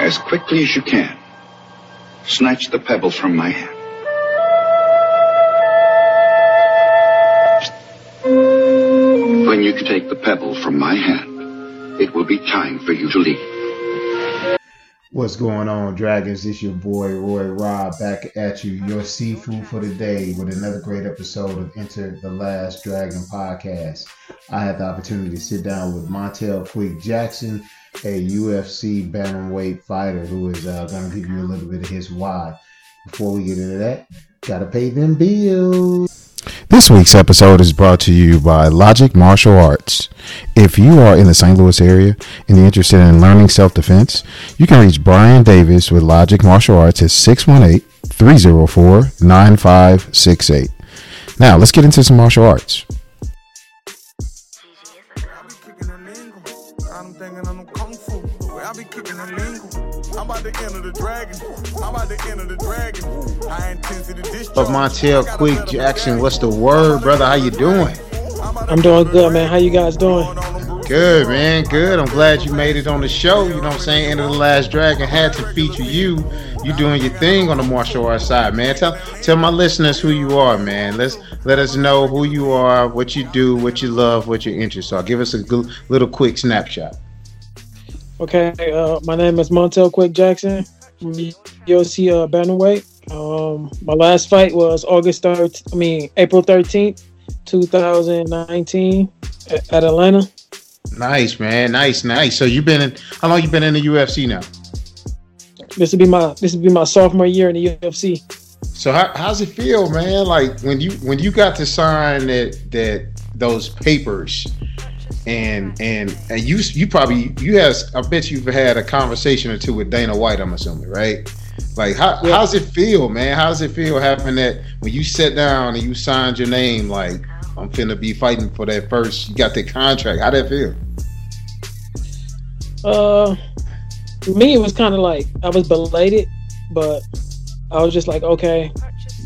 As quickly as you can, snatch the pebble from my hand. When you take the pebble from my hand, it will be time for you to leave. What's going on, Dragons? It's your boy Roy Rob back at you, your seafood for the day, with another great episode of Enter the Last Dragon podcast. I had the opportunity to sit down with Montel Quick Jackson, a UFC bantamweight fighter, who is uh, going to give you a little bit of his why. Before we get into that, gotta pay them bills. This week's episode is brought to you by Logic Martial Arts. If you are in the St. Louis area and you're interested in learning self defense, you can reach Brian Davis with Logic Martial Arts at 618 304 9568. Now, let's get into some martial arts. To enter the dragon. I'm about to enter the dragon. High intensity discharge. Of Montel Quick Jackson, what's the word, brother? How you doing? I'm doing good, man. How you guys doing? Good, man. Good. I'm glad you made it on the show. You know what I'm saying? Enter the Last Dragon had to feature you. You doing your thing on the martial arts side, man. Tell tell my listeners who you are, man. Let's let us know who you are, what you do, what you love, what your interests are. Give us a good, little quick snapshot. Okay, uh, my name is Montel Quick Jackson from UFC uh, Bantamweight. Um, my last fight was August 13th, I mean, April 13th, 2019 at, at Atlanta. Nice, man. Nice, nice. So you've been in how long you been in the UFC now? This will be my this will be my sophomore year in the UFC. So how, how's it feel, man? Like when you when you got to sign that that those papers, and and and you you probably you has I bet you've had a conversation or two with Dana White. I'm assuming, right? Like how Yeah. how's it feel, man? How's it feel having that when you sat down and you signed your name? Like I'm finna be fighting for that first. You got that contract. How that feel? Uh, for me, it was kind of like I was belated, but I was just like, okay,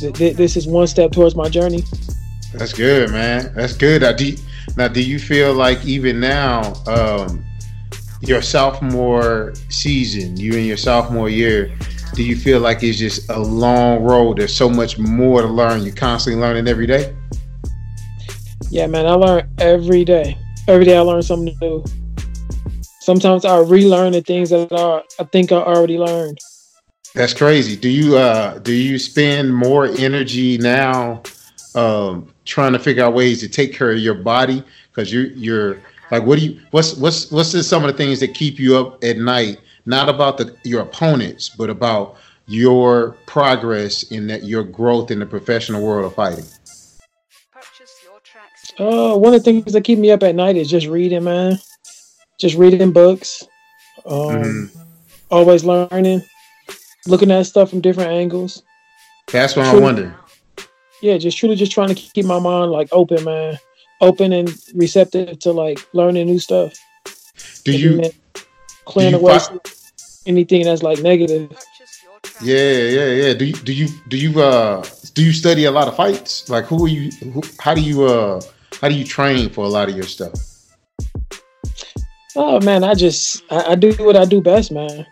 th- th- this is one step towards my journey. That's good, man. That's good. Now, do you, now, do you feel like even now, um, your sophomore season, you in your sophomore year, do you feel like it's just a long road? There's so much more to learn. You're constantly learning every day. Yeah, man, I learn every day. Every day I learn something new. Sometimes I relearn the things that are I think I already learned. That's crazy. Do you uh do you spend more energy now um trying to figure out ways to take care of your body because you're you're like what do you what's what's what's the, some of the things that keep you up at night not about the your opponents but about your progress in that your growth in the professional world of fighting Purchase your tracks. Uh, one of the things that keep me up at night is just reading, man. Just reading books. Um, Mhm. always learning, looking at stuff from different angles. that's what i True. wonder Yeah, just truly just trying to keep my mind like open, man. Open and receptive to like learning new stuff. do you then clearing do you away fi- anything that's like negative. Purchase your tracks. yeah yeah yeah do you do you do you uh do you study a lot of fights like who are you who, how do you uh how do you train for a lot of your stuff Oh man, I just I, I do what I do best, man.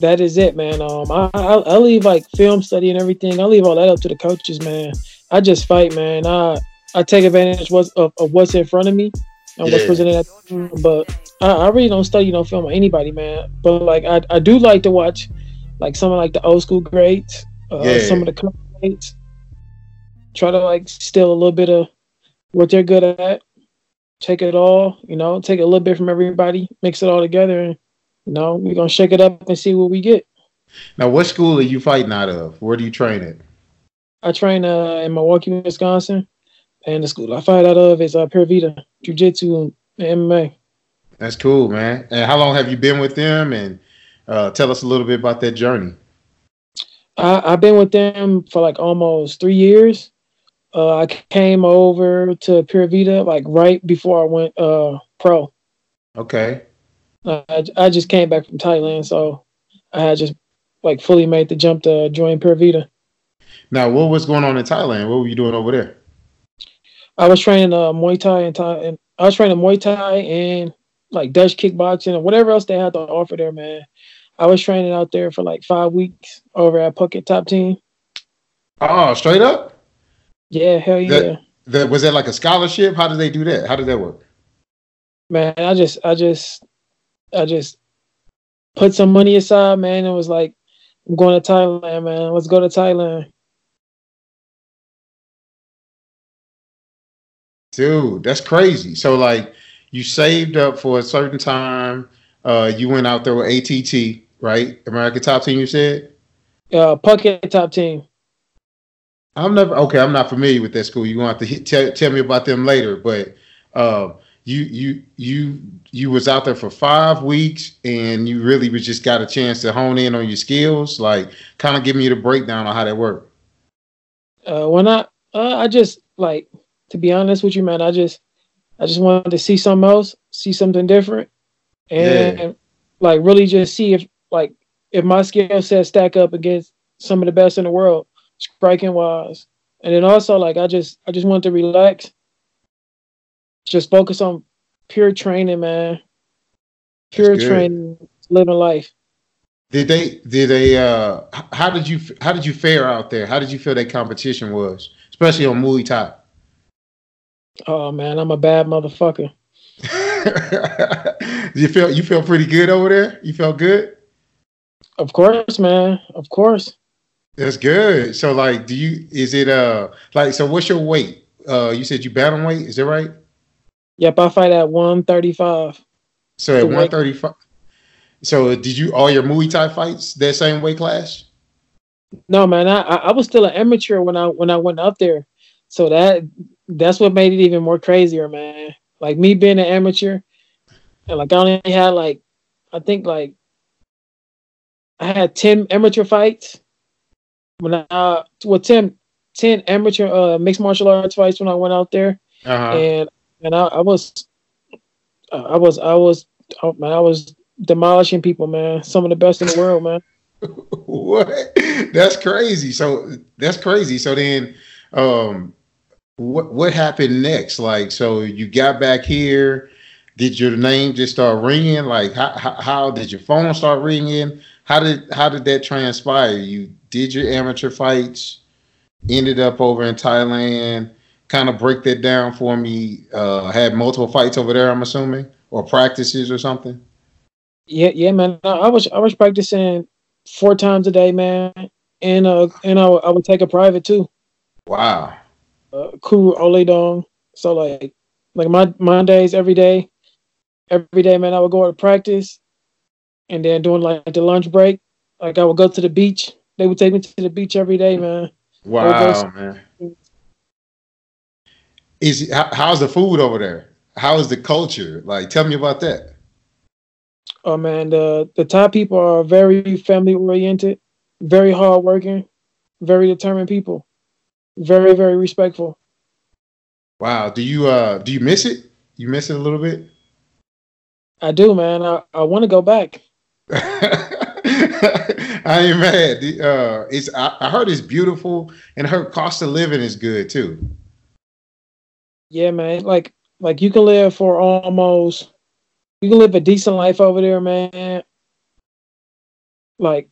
That is it, man. Um, I, I I leave like film study and everything. I leave all that up to the coaches, man. I just fight, man. I I take advantage what's, of, of what's in front of me and what's presented at time, but I, I really don't study no film or anybody, man. But like I, I do like to watch like some of like the old school greats, uh, Yeah. some of the greats. Try to like steal a little bit of what they're good at take it all, you know, take a little bit from everybody, mix it all together, and you know, we're gonna shake it up and see what we get. now what school are you fighting out of where do you train at I train uh, in Milwaukee, Wisconsin, and the school I fight out of is uh, Pure Vita Jiu Jitsu and MMA. That's cool, man. And how long have you been with them? And uh, tell us a little bit about that journey. I, I've been with them for like almost three years. Uh, I came over to Pure Vita like right before I went uh, pro. Okay. I, I just came back from Thailand, so I had just like fully made the jump to join Pure Vita. Now, what was going on in Thailand? What were you doing over there? I was training uh, Muay Thai and, Thai, and I was training Muay Thai and like Dutch kickboxing and whatever else they had to offer there, man. I was training out there for like five weeks over at Phuket Top Team. Oh, straight up. Yeah, hell yeah, That- That was that like a scholarship? How did they do that? How did that work? man. I just, I just, I just put some money aside, man. It was like, I'm going to Thailand, man. Let's go to Thailand. Dude, that's crazy. So like you saved up for a certain time. Uh, you went out there with ATT, right? American Top Team. You said. Uh, Phuket Top Team. I'm never okay. I'm not familiar with that school. You going to have to hit, tell, tell me about them later. But uh, you you you you was out there for five weeks, and you really was just got a chance to hone in on your skills. Like, kind of give me the breakdown on how that worked. uh when I uh, I just like to be honest with you, man, I just I just wanted to see something else, see something different, and Yeah. like really just see if like if my skill set stack up against some of the best in the world, striking wise. And then also like I just I just wanted to relax. Just focus on pure training, man. Pure training, living life. Did they? Did they? Uh, how did you? How did you fare out there? How did you feel that competition was, especially on Muay Thai? Oh man, I'm a bad motherfucker. you feel you feel pretty good over there. You felt good. Of course, man. Of course. That's good. So like, do you? Is it uh like? So what's your weight? Uh, you said you bantamweight. Is that right? Yep, I fight at 135. So at one thirty five. So did you all your Muay Thai fights that same weight class? No, man, I I I was still an amateur when I when I went up there, so that that's what made it even more crazier, man. Like me being an amateur, and like I only had like I think like I had ten amateur fights when I well 10, 10 amateur uh mixed martial arts fights when I went out there, Uh huh. and and I, I was I was I was oh, man I was demolishing people, man. Some of the best in the world, man. what? That's crazy. So that's crazy. So then, um, what what happened next? Like, so you got back here. Did your name just start ringing? Like, how how, how did your phone start ringing? How did how did that transpire? You did your amateur fights, ended up over in Thailand. Kind of break that down for me. Uh, had multiple fights over there. I'm assuming, or practices or something. Yeah, yeah, man. I I was I was practicing four times a day, man, and uh, and I, I would take a private too, Wow. Uh, Kuru Oledong. So like, like my Mondays every day, every day, man. I would go to practice, and then during like the lunch break, like I would go to the beach. They would take me to the beach every day, man. Wow, man. Is how's the food over there? How is the culture? Like, tell me about that. Oh man, the the Thai people are very family oriented, very hardworking, very determined people, very very respectful. Wow. Do you uh do you miss it? You miss it a little bit? I do, man. I, I want to go back. I ain't mad. The, Uh, it's I, I heard it's beautiful, and her cost of living is good too. Yeah, man. Like like you can live for almost you can live a decent life over there, man. Like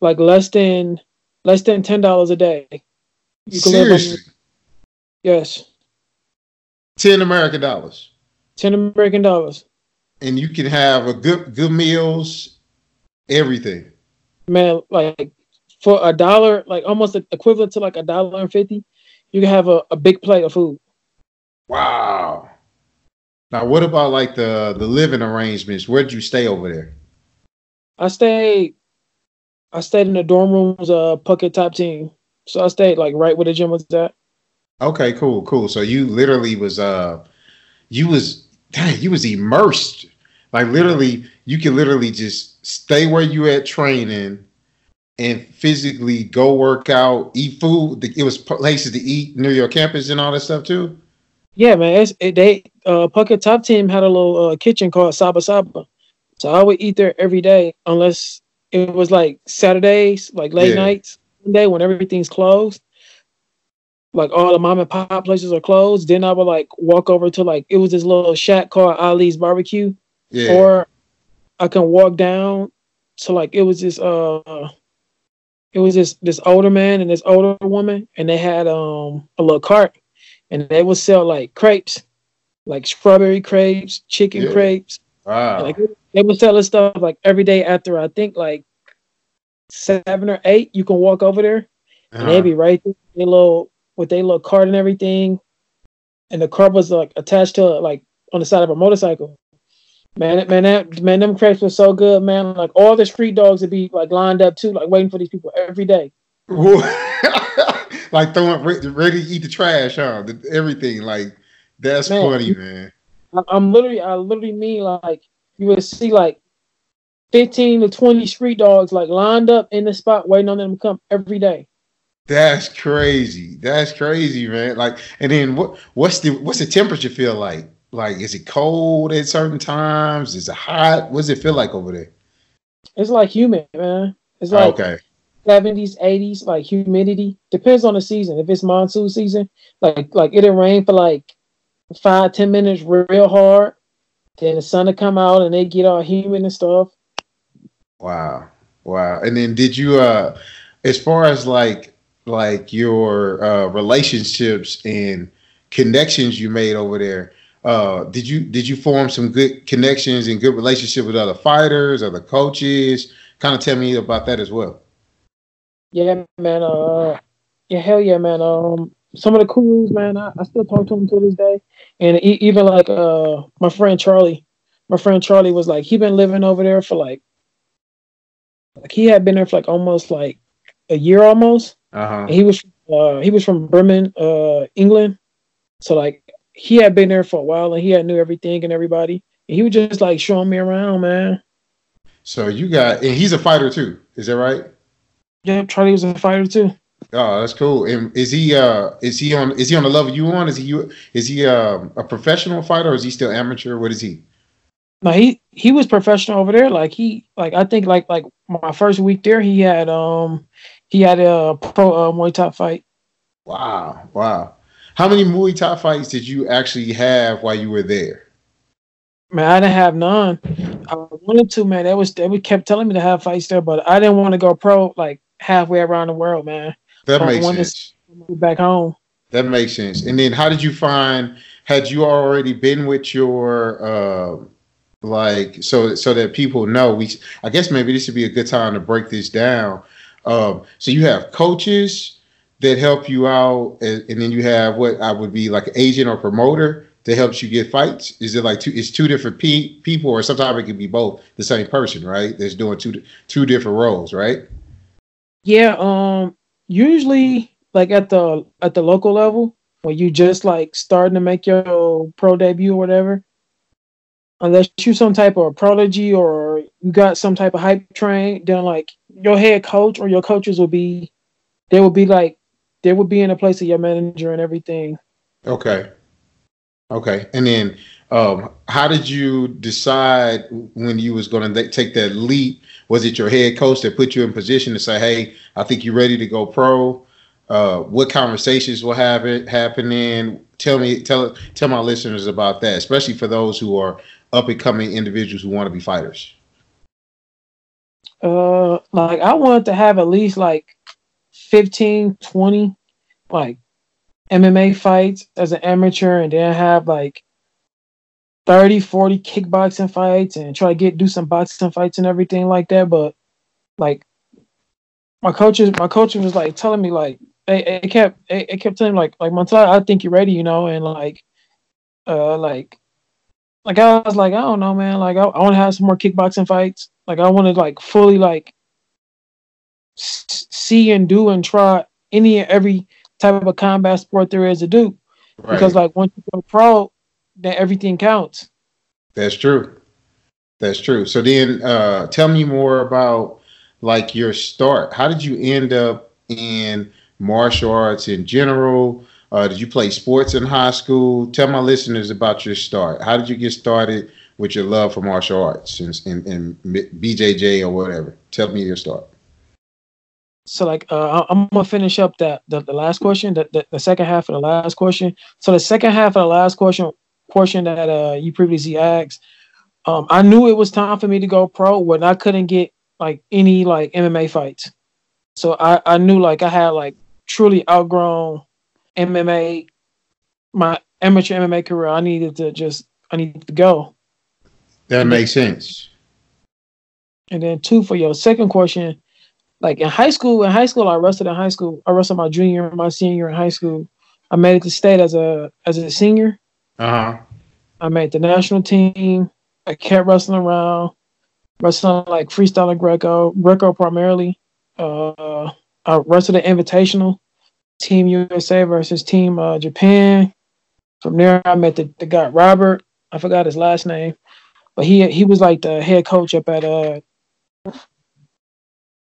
like less than less than ten dollars a day. You can live Seriously, on yes. ten American dollars, Ten American dollars. and you can have a good good meals, everything. Man, like for a dollar, like almost equivalent to like a dollar and fifty, you can have a, a big plate of food. Wow. Now, what about like the the living arrangements? Where'd you stay over there? I stayed I stayed in the dorm rooms uh Phuket top team. So I stayed like right where the gym was at. Okay, cool, cool. So you literally was uh you was dang, you was immersed. Like literally, you can literally just stay where you at training and physically go work out, eat food. It was places to eat near your campus and all that stuff too. Yeah, man. It, they uh Phuket Top Team had a little uh, kitchen called Saba Saba, so I would eat there every day unless it was like Saturdays, like late Yeah. nights, Sunday when everything's closed. Like all the mom and pop places are closed. Then I would like walk over to like it was this little shack called Ali's Barbecue, Yeah. or I can walk down to like it was this uh it was this this older man and this older woman and they had um a little cart and they would sell like crepes, like strawberry crepes, chicken Yeah. crepes. Wow. Like they were selling stuff like every day after I think like seven or eight. You can walk over there and Uh-huh. they'd be right there with their little with their little cart and everything. And the cart was like attached to like on the side of a motorcycle. Man, man, that man, them crepes were so good, man. Like all the street dogs would be like lined up too, like waiting for these people every day. like throwing ready to eat the trash, huh? Everything. Like that's Man, funny, man. I- I'm literally, I literally mean like you would see like 15 to 20 street dogs like lined up in the spot waiting on them to come every day. That's crazy. That's crazy, man. Like, and then what? What's the what's the temperature feel like? Like, is it cold at certain times? Is it hot? What does it feel like over there? It's like humid, man. It's like okay. 70s, 80s, like humidity. Depends on the season. If it's monsoon season, like like it'll rain for like five, ten minutes real hard. Then the sun will come out and they get all humid and stuff. Wow. Wow. And then did you uh as far as like like your uh relationships and connections you made over there, uh did you did you form some good connections and good relationship with other fighters, other coaches? Kind of tell me about that as well. Yeah, man. Uh, yeah, hell yeah, man. Um, some of the cool man, I, I still talk to him to this day, and e- even like uh, my friend Charlie, my friend Charlie was like he been living over there for like, like he had been there for like almost like a year almost. Uh-huh. He was uh he was from Birmingham, uh, England, so like he had been there for a while and he had knew everything and everybody. And he was just like showing me around, man. So you got and he's a fighter too. Is that right? Yeah, Charlie was a fighter too. Oh, that's cool. And is he uh is he on is he on the level you on? Is he you is he um a professional fighter or is he still amateur? What is he? No, he he was professional over there. Like he like I think like like my first week there, he had um he had a pro uh, Muay Thai fight. Wow, wow. How many Muay Thai fights did you actually have while you were there? Man, I didn't have none. I wanted to, man. That was they kept telling me to have fights there, but I didn't want to go pro like halfway around the world, man. That I makes wanted to sense. Move back home. That makes sense. And then how did you find had you already been with your uh like so so that people know we I guess maybe this would be a good time to break this down. Um so you have coaches that help you out and, and then you have what I would be like agent or promoter that helps you get fights. Is it like two it's two different pe- people or sometimes it could be both the same person, right? That's doing two two different roles, right? Yeah, um usually like at the at the local level when you just like starting to make your pro debut or whatever, unless you some type of a prodigy or you got some type of hype train, then like your head coach or your coaches will be they will be like they will be in the place of your manager and everything. Okay. Okay. And then um how did you decide when you was going to take that leap? Was it your head coach that put you in position to say, "Hey, I think you're ready to go pro"? Uh what conversations were having happening? Tell me tell tell my listeners about that, especially for those who are up and coming individuals who want to be fighters. Uh like I wanted to have at least like 15, 20 like MMA fights as an amateur and then have like 30, 40 kickboxing fights and try to get do some boxing fights and everything like that. But like my coaches my coach was like telling me like it kept it, it kept telling me like like Montana, I think you're ready, you know, and like uh like like I was like, I don't know, man. Like I, I want to have some more kickboxing fights. Like I want to like fully like s- see and do and try any and every type of a combat sport there is to do. Right. Because like once you go pro, then everything counts. That's true. That's true. So then uh tell me more about like your start. How did you end up in martial arts in general? Uh did you play sports in high school? Tell my listeners about your start. How did you get started with your love for martial arts and in, in, BJJ or whatever? Tell me your start. So like uh, I'm gonna finish up that the, the last question, the, the the second half of the last question. So the second half of the last question portion that uh you previously asked, um, I knew it was time for me to go pro when I couldn't get like any like MMA fights. So I, I knew like I had like truly outgrown MMA, my amateur MMA career. I needed to just I needed to go. That makes sense. And then two for your second question, like in high school, in high school I wrestled in high school. I wrestled my junior and my senior in high school. I made it to state as a as a senior. Uh huh. I made the national team. I kept wrestling around, wrestling like freestyle and Greco, Greco primarily. Uh, I wrestled an invitational, Team USA versus Team uh, Japan. From there, I met the, the guy Robert. I forgot his last name, but he he was like the head coach up at uh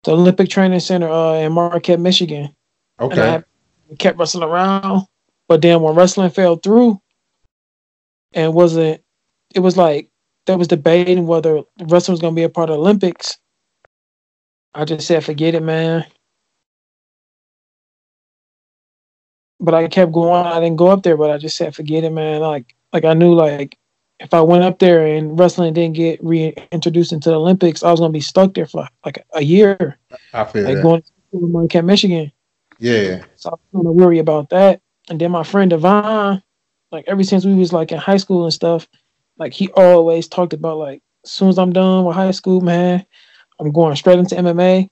the Olympic Training Center uh, in Marquette, Michigan. Okay. I kept wrestling around. But then when wrestling fell through and wasn't it was like there was debating whether wrestling was gonna be a part of Olympics. I just said forget it, man. But I kept going. I didn't go up there, but I just said forget it, man. Like like I knew like if I went up there and wrestling didn't get reintroduced into the Olympics, I was gonna be stuck there for like a year, I feel like that. going to Marquette, Michigan. yeah. So I was of worry about that. And then my friend Devon, like ever since we was like in high school and stuff, like he always talked about like as soon as I'm done with high school, man, I'm going straight into MMA.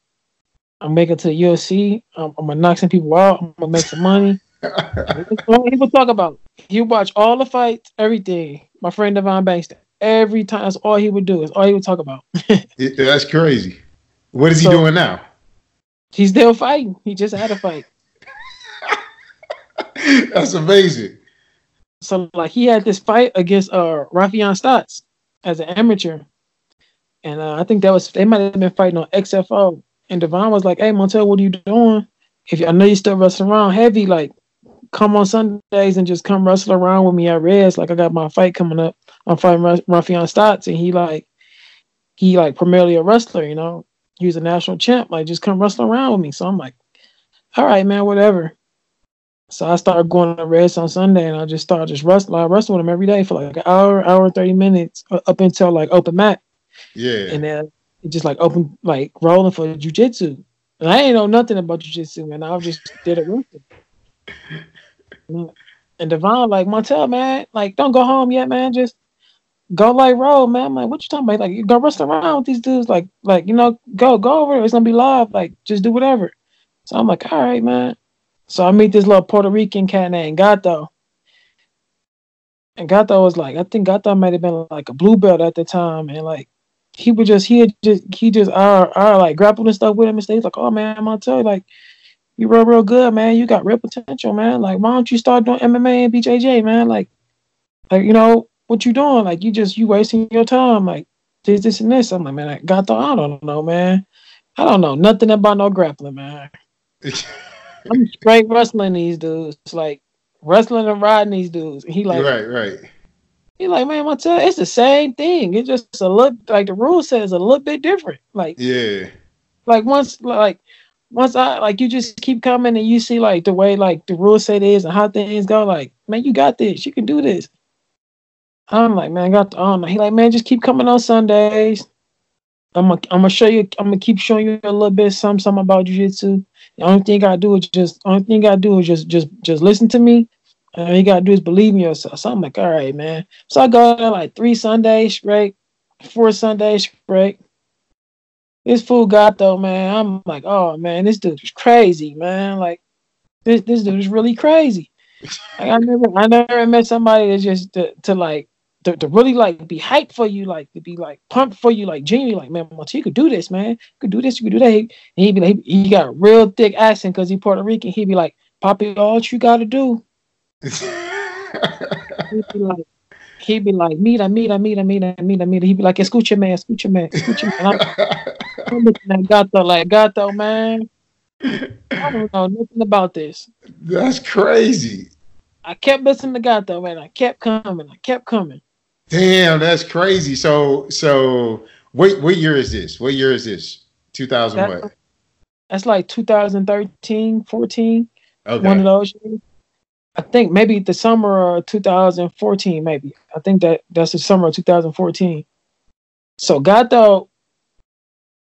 I'm making it to the UFC. I'm, I'm gonna knock some people out. I'm gonna make some money. That's all he would talk about. He watch all the fights, everything. My friend Devon Banks, every time that's all he would do. Is all he would talk about. It- that's crazy. What is he doing now? He's still fighting. He just had a fight. that's amazing. so like he had this fight against uh Rafian Stotts as an amateur, and uh, I think that was they might have been fighting on XFO. And Devon was like, "Hey Montel, what are you doing? If you, I know you're still wrestling around heavy, like come on Sundays and just come wrestle around with me at Reds. Like I got my fight coming up. I'm fighting Ra- Rafian Stotts, and he like he like primarily a wrestler, you know. He was a national champ. Like just come wrestle around with me. So I'm like, all right, man, whatever. So I started going to Reds on Sunday, and I just started just wrestling. I wrestled with him every day for like an hour, hour and thirty minutes, up until like open mat, Yeah. and then it just like open like rolling for jujitsu. And I ain't know nothing about jujitsu, man. I just did it. And Devon like Montel, man, like don't go home yet, man. Just go like roll, man. I'm like, what you talking about? Like you go wrestle around with these dudes, like like you know, go go over. there. It's gonna be live. Like just do whatever. So I'm like, all right, man. So I meet this little Puerto Rican cat named Gato. And Gato was like, I think Gato might have been like a blue belt at the time, and like he would just he had just he just our our like grappled and stuff with him and stuff. He's like, oh man, I'm gonna tell you, like you real real good, man. You got real potential, man. Like why don't you start doing MMA and BJJ, man? Like like you know what you doing? Like you just you wasting your time, like this this and this. I'm like, man, I got the I don't know, man. I don't know nothing about no grappling, man. I'm straight wrestling these dudes, like wrestling and riding these dudes. And he like, right, right. he like, man, tell you, it's the same thing. It's just a look like the rule says a little bit different. Like, Yeah. like once, like once I like you just keep coming and you see like the way like the rules say it is and how things go. Like, man, you got this. You can do this. I'm like, man, I got the honor. He like, man, just keep coming on Sundays. I'm gonna, I'm gonna show you. I'm gonna keep showing you a little bit, some, some about jujitsu. The only thing I do is just, only thing I do is just, just, just listen to me. And all you gotta do is believe in yourself. So I'm like, all right, man. So I go there like three Sundays straight, four Sundays straight. This fool got though, man. I'm like, oh man, this dude is crazy, man. Like, this this dude is really crazy. Like I never, I never met somebody that just to, to like to, to really like be hyped for you, like to be like pumped for you, like genuinely, like man, Monty, you could do this, man. You could do this, you could do that. And he'd be like, he, he got a real thick accent because he Puerto Rican. He'd be like, Poppy, all you gotta do. He'd be like, he'd be like, mira, mira, mira, mira, mira, mira. He'd be like, escúchame, escúchame, escúchame. And I'm, I'm looking at Gato like, Gato, man, I don't know nothing about this. That's crazy. I kept listening to Gato, man. I kept coming. I kept coming. Damn, that's crazy. So, so what what year is this? What year is this? 2000 That- what? That's like 2013, 14, one of those years. I think maybe the summer of 2014, maybe. I think that that's the summer of 2014. So Gato,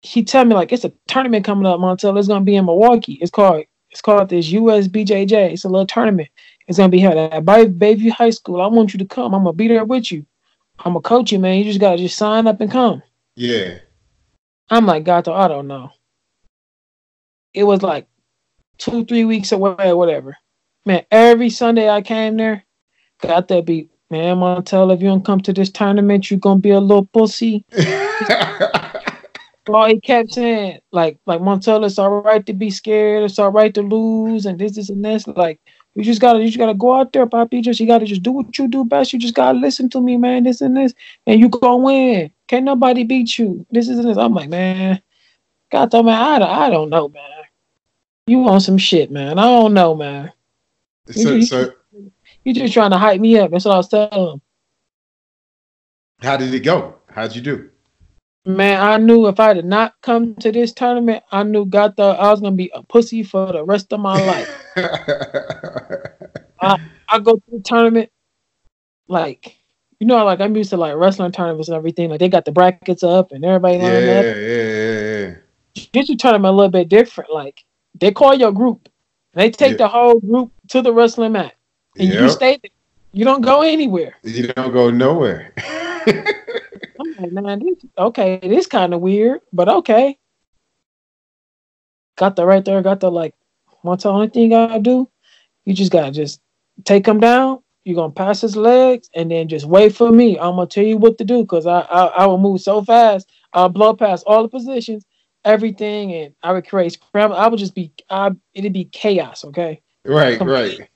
he tell me like it's a tournament coming up, Montel. It's gonna be in Milwaukee. It's called it's called this USBJJ. It's a little tournament. It's gonna be held at Bay- Bayview High School. I want you to come. I'm gonna be there with you. I'm gonna coach you, man. You just gotta just sign up and come. Yeah. I'm like, God, I don't know. It was like two, three weeks away or whatever. Man, every Sunday I came there, got that beat. Man, Montel, if you don't come to this tournament, you're gonna be a little pussy. All he kept saying, like, like Montel, it's all right to be scared, it's all right to lose, and this, this, and this. Like, you just gotta, you just gotta go out there, Poppy. Just you gotta just do what you do best. You just gotta listen to me, man. This and this, and you gonna win. Can't nobody beat you. This is this. I'm like, man, God, though, man, I, I don't know, man. You want some shit, man? I don't know, man. So, so You just trying to hype me up. That's what I was telling him. how did it go? How'd you do? Man, I knew if I did not come to this tournament, I knew God thought I was gonna be a pussy for the rest of my life. I go to the tournament, like you know, like I'm used to like wrestling tournaments and everything. Like they got the brackets up and everybody yeah, lined yeah, up. yeah, yeah. This tournament a little bit different. Like they call your group, and they take Yeah. the whole group to the wrestling mat, and you stay there. You don't go anywhere. You don't go nowhere. I'm like, man, this, okay, it is kind of weird, but okay. Gato right there. Gato like. What's the only thing you gotta do, you just gotta just take him down. You're gonna pass his legs, and then just wait for me. I'm gonna tell you what to do because I, I I will move so fast. I'll blow past all the positions, everything, and I would create scramble. I would just be, I it'd be chaos. Okay. Right, Complete. right.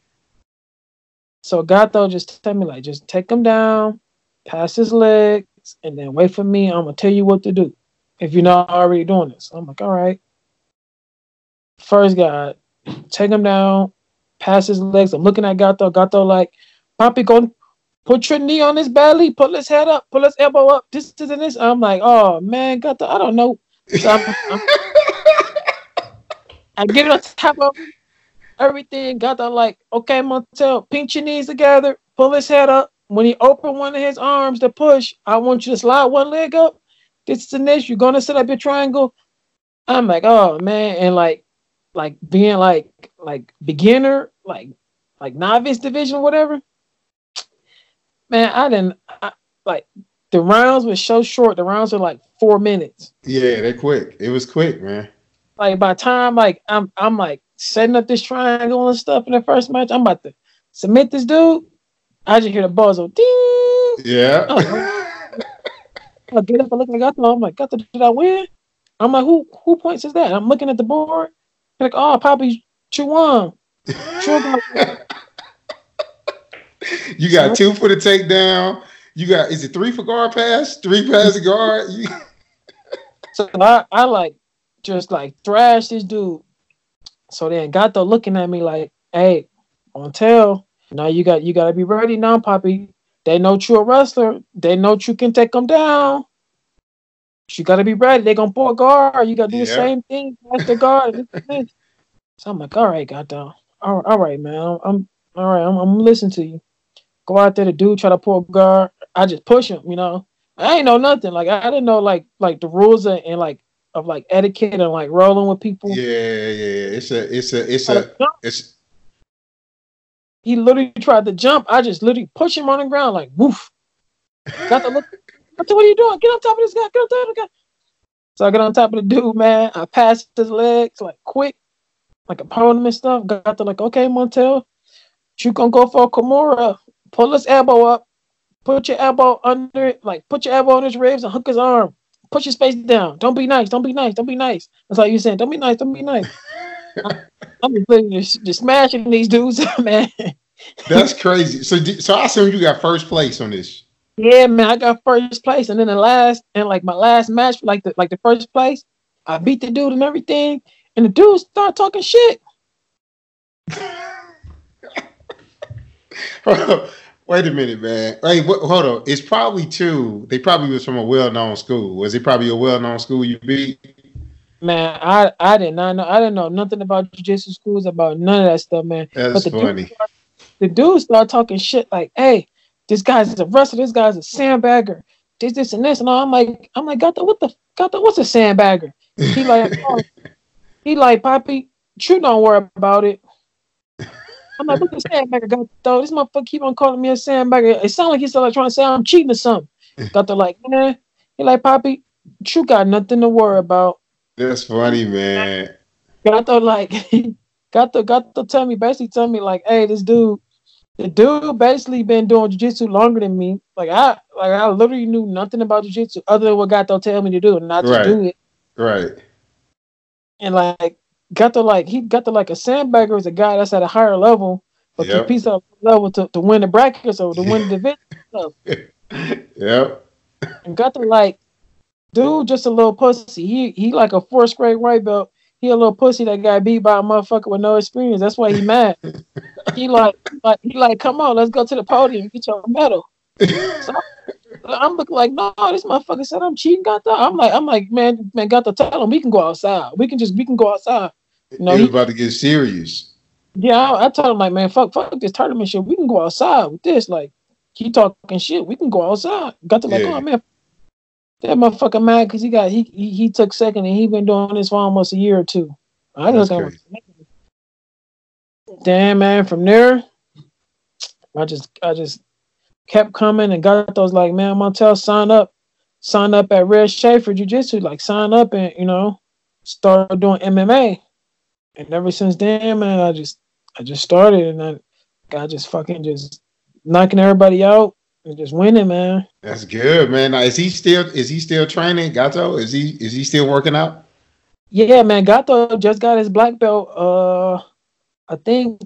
So Gato just tell me like, just take him down, pass his legs, and then wait for me. I'm gonna tell you what to do. If you're not already doing this, I'm like, all right. First guy, take him down, pass his legs. I'm looking at Gato. Gato like, Poppy, go put your knee on his belly, pull his head up, pull his elbow up. This, this, and this. I'm like, oh man, Gato, I don't know. So I'm, I'm- I get it on top of him, everything. Gato like, okay, Montel, pinch your knees together, pull his head up. When he open one of his arms to push, I want you to slide one leg up. This and this. You're gonna set up your triangle. I'm like, oh man, and like, like being like, like beginner, like, like novice division, whatever. Man, I didn't I, like the rounds were so short. The rounds were like four minutes Yeah, they're quick. It was quick, man. like by time like I'm I'm like setting up this triangle and stuff in the first match, I'm about to submit this dude. I just hear the buzzer ding. Yeah. I get up, I look like I thought I'm like, God, did I win? I'm like, who who points is that? I'm looking at the board. Like, oh, Poppy Chuan. you got two for the takedown. You got is it three for guard pass? Three pass guard? So I, I like just like thrash this dude. So then Gato looking at me like, hey, Montel. Now you got you gotta be ready now, Poppy. They know you a wrestler. They know you can take them down. You gotta be ready. They gonna pull guard. You gotta do the same thing. That's the guard. this and this. So I'm like, all right, Gato. All, all right, man. I'm, I'm all right. I'm, I'm listening to you. Go out there, the dude try to pull guard. I just push him. You know, I ain't know nothing. Like I didn't know like like the rules and, and like of like etiquette and like rolling with people. yeah, yeah. It's a it's a it's a it's He literally tried to jump. I just literally push him on the ground like woof. Gato look. I said, what are you doing? Get on top of this guy. Get on top of the guy. So I get on top of the dude, man. I passed his legs like quick, like opponent and stuff. Gato like, okay, Montel, you gonna go for a Kimura. Pull his elbow up. Put your elbow under it, like put your elbow on his ribs and hook his arm. Push your face down. Don't be nice. Don't be nice. Don't be nice. That's like you're saying. Don't be nice. Don't be nice. I- I'm just, just, just smashing these dudes, man. that's crazy. So so I assume you got first place on this. Yeah, man, I got first place, and then the last and like my last match, like the like the first place, I beat the dude and everything, and the dude started talking shit. Wait a minute, man. Hey, what, hold on. It's probably two. They probably was from a well-known school. Was it probably a well-known school you beat? Man, I I did not know. I didn't know nothing about jiu-jitsu schools, about none of that stuff, man. That's the funny. Dude, the dude started talking shit like, "Hey, this guy's a wrestler. This guy's a sandbagger. This, this, and this." And all. I'm like, I'm like, got the what the the what's a sandbagger? He like, oh, he like, Poppy, you don't worry about it. I'm like, look at sandbagger got though. This motherfucker keep on calling me a sandbagger. It sounds like he's like trying to say I'm cheating or something. Gato like, man. He like, Poppy, you got nothing to worry about. That's funny, man. Gato like, got the got the tell me basically tell me like, hey, this dude, the dude basically been doing jujitsu longer than me. Like I like I literally knew nothing about jujitsu other than what Gato tell me to do, and not to Right. do it. Right. And like Gato like he got to like a sandbagger is a guy that's at a higher level, but Yep. compete at a level to, to win the brackets or to win the division. Yep. and Gato like, dude, just a little pussy. He he like a fourth grade white belt. He a little pussy that got beat by a motherfucker with no experience. That's why he mad. he like like he like, come on, let's go to the podium, get your medal. So I'm looking like, no, this motherfucker said I'm cheating. Got the I'm like, I'm like, man, man, got to tell him we can go outside. We can just we can go outside. No, he was about to get serious. Yeah, I, I told him like, man, fuck, fuck this tournament shit. We can go outside with this. Like, he talking shit. We can go outside. Gato like, Yeah. oh man, that motherfucker mad because he got he, he he took second and he been doing this for almost a year or two. I just damn man. From there, I just I just kept coming and got those like, man, Montel, sign up, sign up at Red Schaefer Jiu Jitsu. Like, sign up and you know, start doing MMA. And ever since then, man, I just I just started and I, I just fucking just knocking everybody out and just winning, man. That's good, man. Now, is he still is he still training, Gato? Is he is he still working out? Yeah, man. Gato just got his black belt. Uh, I think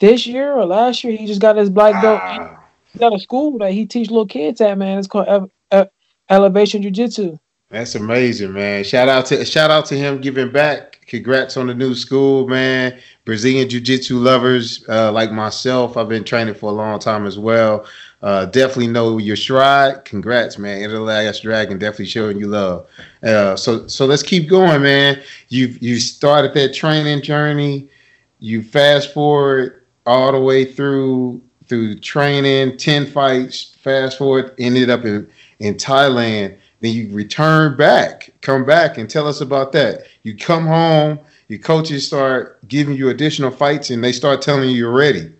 this year or last year he just got his black belt. Wow. He got a school that he teach little kids at, man. It's called Ele- Ele- Elevation Jiu Jitsu. That's amazing, man. Shout out to shout out to him giving back. Congrats on the new school, man. Brazilian Jiu-Jitsu lovers uh, like myself. I've been training for a long time as well. Uh, definitely know your stride. Congrats, man. Enter the Last Dragon definitely showing you love. Uh, so so let's keep going, man. You you started that training journey. You fast forward all the way through through training, ten fights. Fast forward, ended up in in Thailand. Then you return back, come back, and tell us about that. You come home, your coaches start giving you additional fights, and they start telling you you're ready.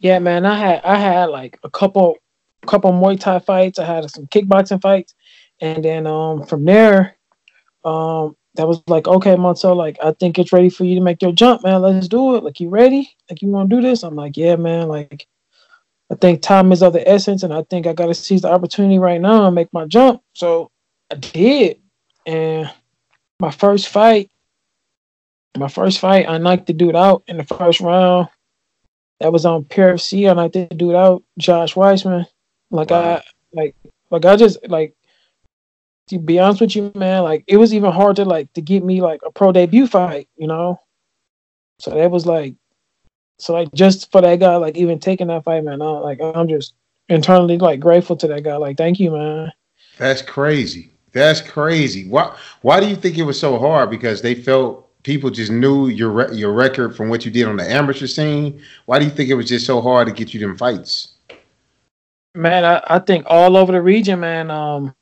Yeah, man. I had I had like a couple couple Muay Thai fights. I had some kickboxing fights, and then um from there, um that was like okay, Montel. Like I think it's ready for you to make your jump, man. Let's do it. Like you ready? Like you want to do this? I'm like yeah, man. Like I think time is of the essence, and I think I got to seize the opportunity right now and make my jump. So I did, and my first fight, my first fight, I knocked the dude out in the first round. That was on PFC. I knocked the dude out, Josh Weissman. Like Wow. I, like, like I just like. To be honest with you, man, like it was even hard to like to get me like a pro debut fight, you know. So that was like so like just for that guy, like even taking that fight, man, I, like I'm just internally like grateful to that guy. Like, thank you, man. That's crazy. That's crazy. Why? Why do you think it was so hard? Because they felt people just knew your re- your record from what you did on the amateur scene. Why do you think it was just so hard to get you them fights? Man, I, I think all over the region, man. Um,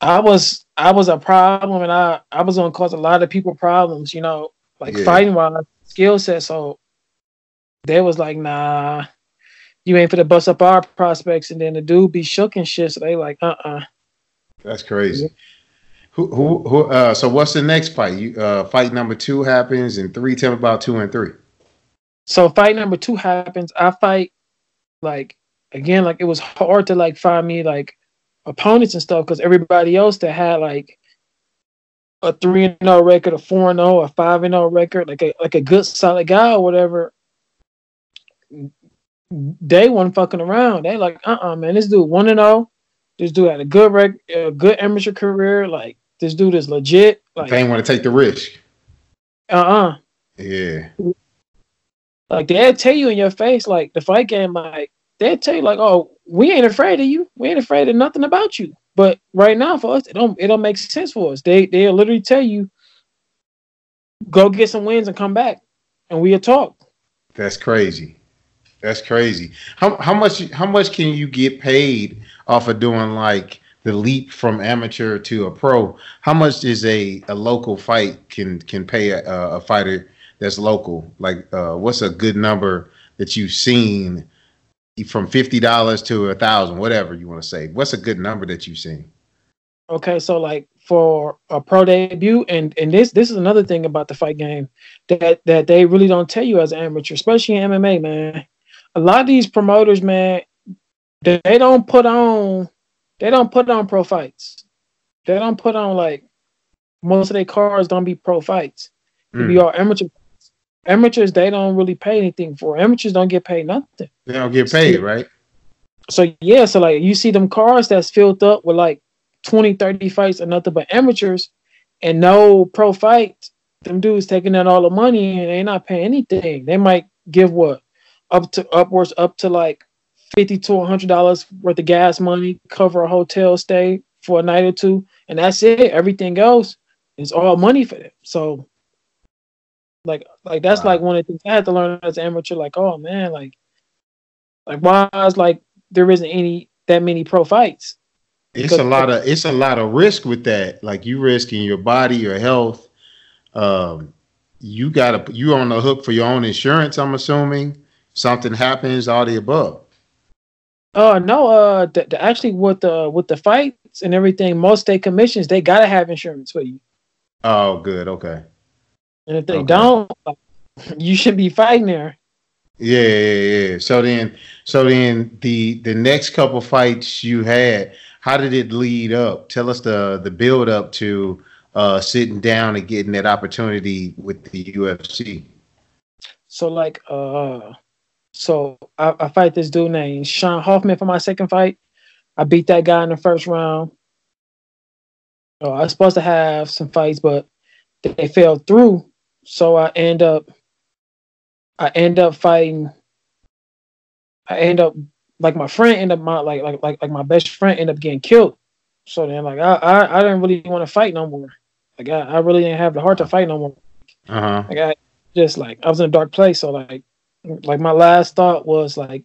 I was I was a problem, and I I was gonna cause a lot of people problems. You know, like Yeah. fighting wise, skill set. So they was like, nah, you ain't for to bust up our prospects, and then the dude be shook and shit. So they like, uh, uh That's crazy. Who, who, who, uh, so what's the next fight? You, uh, fight number two happens, and three. Tell me about two and three. So fight number two happens. I fight like again, like it was hard to like find me like opponents and stuff because everybody else that had like a three and zero record, a four and zero, a five and zero record, like a like a good solid guy or whatever. They wasn't fucking around. They like, uh, uh man, this dude one and zero. This dude had a good rec, a good amateur career. Like this dude is legit. Like, They ain't want to take the risk. uh, uh Yeah, Like they'll tell you in your face, like the fight game, like they'll tell you, like, oh, we ain't afraid of you. We ain't afraid of nothing about you. But right now for us, it don't it don't make sense for us. They they'll literally tell you, go get some wins and come back, and we'll talk. that's crazy. That's crazy. How how much how much can you get paid off of doing like the leap from amateur to a pro. How much is a, a local fight can can pay a, a fighter that's local? Like, uh, what's a good number that you've seen from fifty dollars to a thousand, whatever you want to say? What's a good number that you've seen? Okay, so like for a pro debut, and and this this is another thing about the fight game that that they really don't tell you as an amateur, especially in MMA, man. A lot of these promoters, man, they, they don't put on they don't put on pro fights. They don't put on like most of their cars don't be pro fights. Be Mm. all amateur. Amateurs they don't really pay anything for. Amateurs don't get paid nothing. They don't get paid, right? So yeah, so like you see them cars that's filled up with like 20, 30 fights or nothing but amateurs and no pro fight. Them dudes taking out all the money and they not paying anything. They might give what up to upwards up to like fifty to hundred dollars worth of gas money, cover a hotel stay for a night or two, and that's it. Everything else is all money for them. So like like that's Wow. like one of the things I had to learn as an amateur, like, oh man, like like why is like there isn't any that many pro fights. It's a lot of it's a lot of risk with that. Like you risking your body, your health. Um, you gotta you on the hook for your own insurance. I'm assuming something happens, all the above. Uh no, uh the, the, actually with the with the fights and everything, most state commissions they gotta have insurance for you. Oh, good. Okay. And if they Okay. don't, you should be fighting there. Yeah, yeah, yeah. So then, so then the the next couple fights you had, how did it lead up? Tell us the the build up to uh sitting down and getting that opportunity with the UFC. So like uh so I, I fight this dude named Sean Hoffman for my second fight. I beat that guy in the first round. Uh, I was supposed to have some fights, but they fell through. So I end up I end up fighting I end up like my friend end up my like like like like my best friend end up getting killed. So then like I I, I didn't really want to fight no more. Like I, I really didn't have the heart to fight no more. Uh huh. Like I just like I was in a dark place. So like like my last thought was like